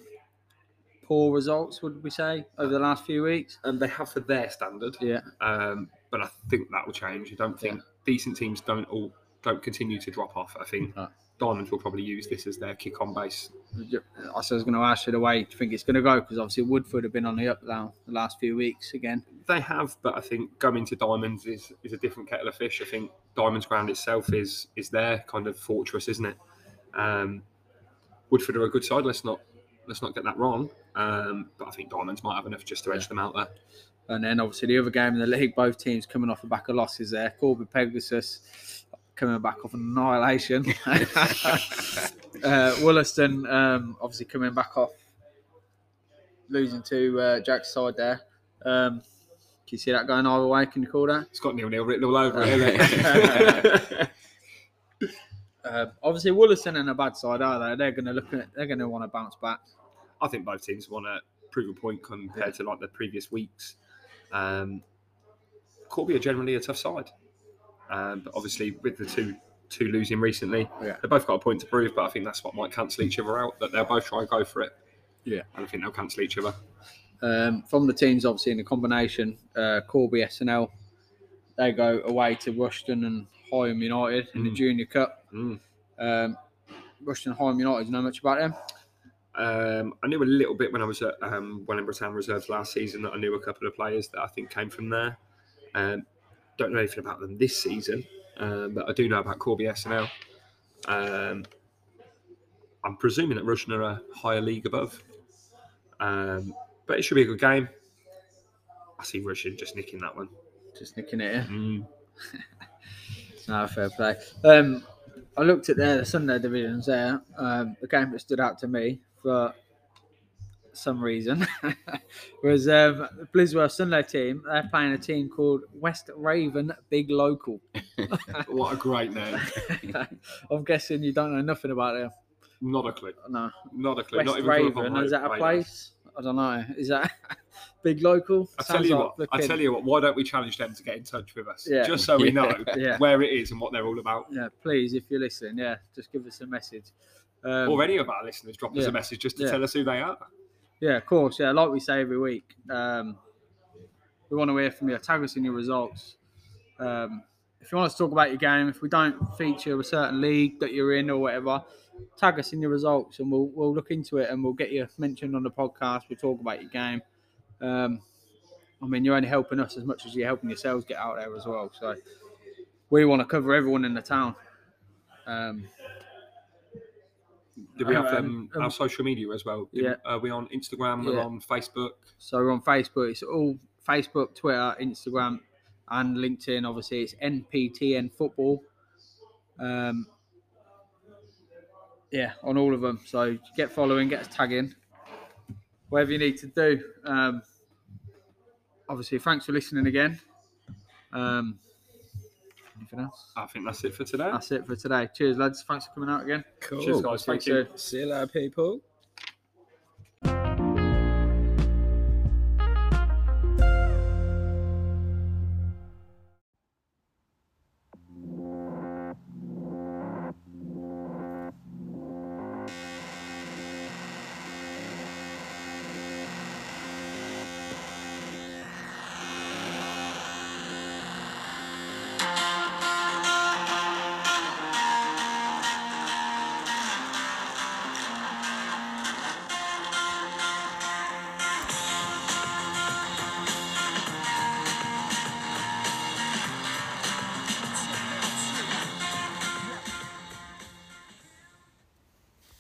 poor results, would we say, over the last few weeks? And they have for their standard. Yeah. Um, but I think that will change. I don't think decent teams don't all don't continue to drop off. I think No. Diamonds will probably use this as their kick on base. I was going to ask you the way you think it's going to go because obviously Woodford have been on the up now the last few weeks again. They have, but I think going to Diamonds is, is a different kettle of fish. I think Diamonds ground itself is is their kind of fortress, isn't it? Um, Woodford are a good side. Let's not let's not get that wrong. Um, but I think Diamonds might have enough just to edge them out there. And then obviously the other game in the league, both teams coming off the back of losses there. Corby Pegasus coming back off annihilation. uh, Wollaston um, obviously coming back off losing to uh, Jack's side there. Um, can you see that going either way? Can you call that? It's got nil nil written all over it? Uh, obviously, Wollaston and a bad side, are they? They're going to look at. They're going to want to bounce back. I think both teams want to prove a point compared to like the previous weeks. Um, Corby are generally a tough side, um, but obviously with the two two losing recently, Yeah. they've both got a point to prove. But I think that's what might cancel each other out. That they'll both try and go for it. Yeah. and I think they'll cancel each other. Um, from the teams, obviously in the combination, uh, Corby SNL, they go away to Rushden and Higham United in the Mm. Junior Cup. Mm. Um, Rushden and Higham United, do you know much about them? Um, I knew a little bit when I was at um, Wellingborough Town Reserves last season that I knew a couple of players that I think came from there. Um, don't know anything about them this season, um, but I do know about Corby SNL. Um, I'm presuming that Rushden are a higher league above, um, but it should be a good game. I see Rushden just nicking that one. Just nicking it. Mm. No, fair play. Um, I looked at their the Sunday divisions there. Um, the game that stood out to me for some reason was um, the Blisworth Sunday team. They're playing a team called West Raven Big Local. What a great name! I'm guessing you don't know nothing about them. Not a clue. No. Not a clue. West Not even Raven, is that a place? I don't know. Is that big local? I tell Sounds you like what. I tell you what. Why don't we challenge them to get in touch with us, Yeah. just so we know Yeah. where it is and what they're all about? Yeah, please, if you're listening, yeah, just give us a message. Um, or any of our listeners drop us a message just to Yeah. tell us who they are. Yeah, of course. Yeah, like we say every week, um, we want to hear from you. Tag us in your results. Um, if you want us to talk about your game, if we don't feature a certain league that you're in or whatever, tag us in your results and we'll we'll look into it and we'll get you mentioned on the podcast. We'll talk about your game. Um, I mean, you're only helping us as much as you're helping yourselves get out there as well. So we want to cover everyone in the town. Um, Do we have Um, um, our social media as well? Do- yeah. Are we on Instagram? We're Yeah. on Facebook. So we're on Facebook. It's all Facebook, Twitter, Instagram, and LinkedIn. Obviously, it's NPTN Football. Um, yeah, on all of them. So get following, get us tagging, whatever you need to do. Um, obviously, thanks for listening again. Um, anything else? I think that's it for today. That's it for today. Cheers, lads. Thanks for coming out again. Cool. Cheers, guys. See you Thank you. soon. See you later, people.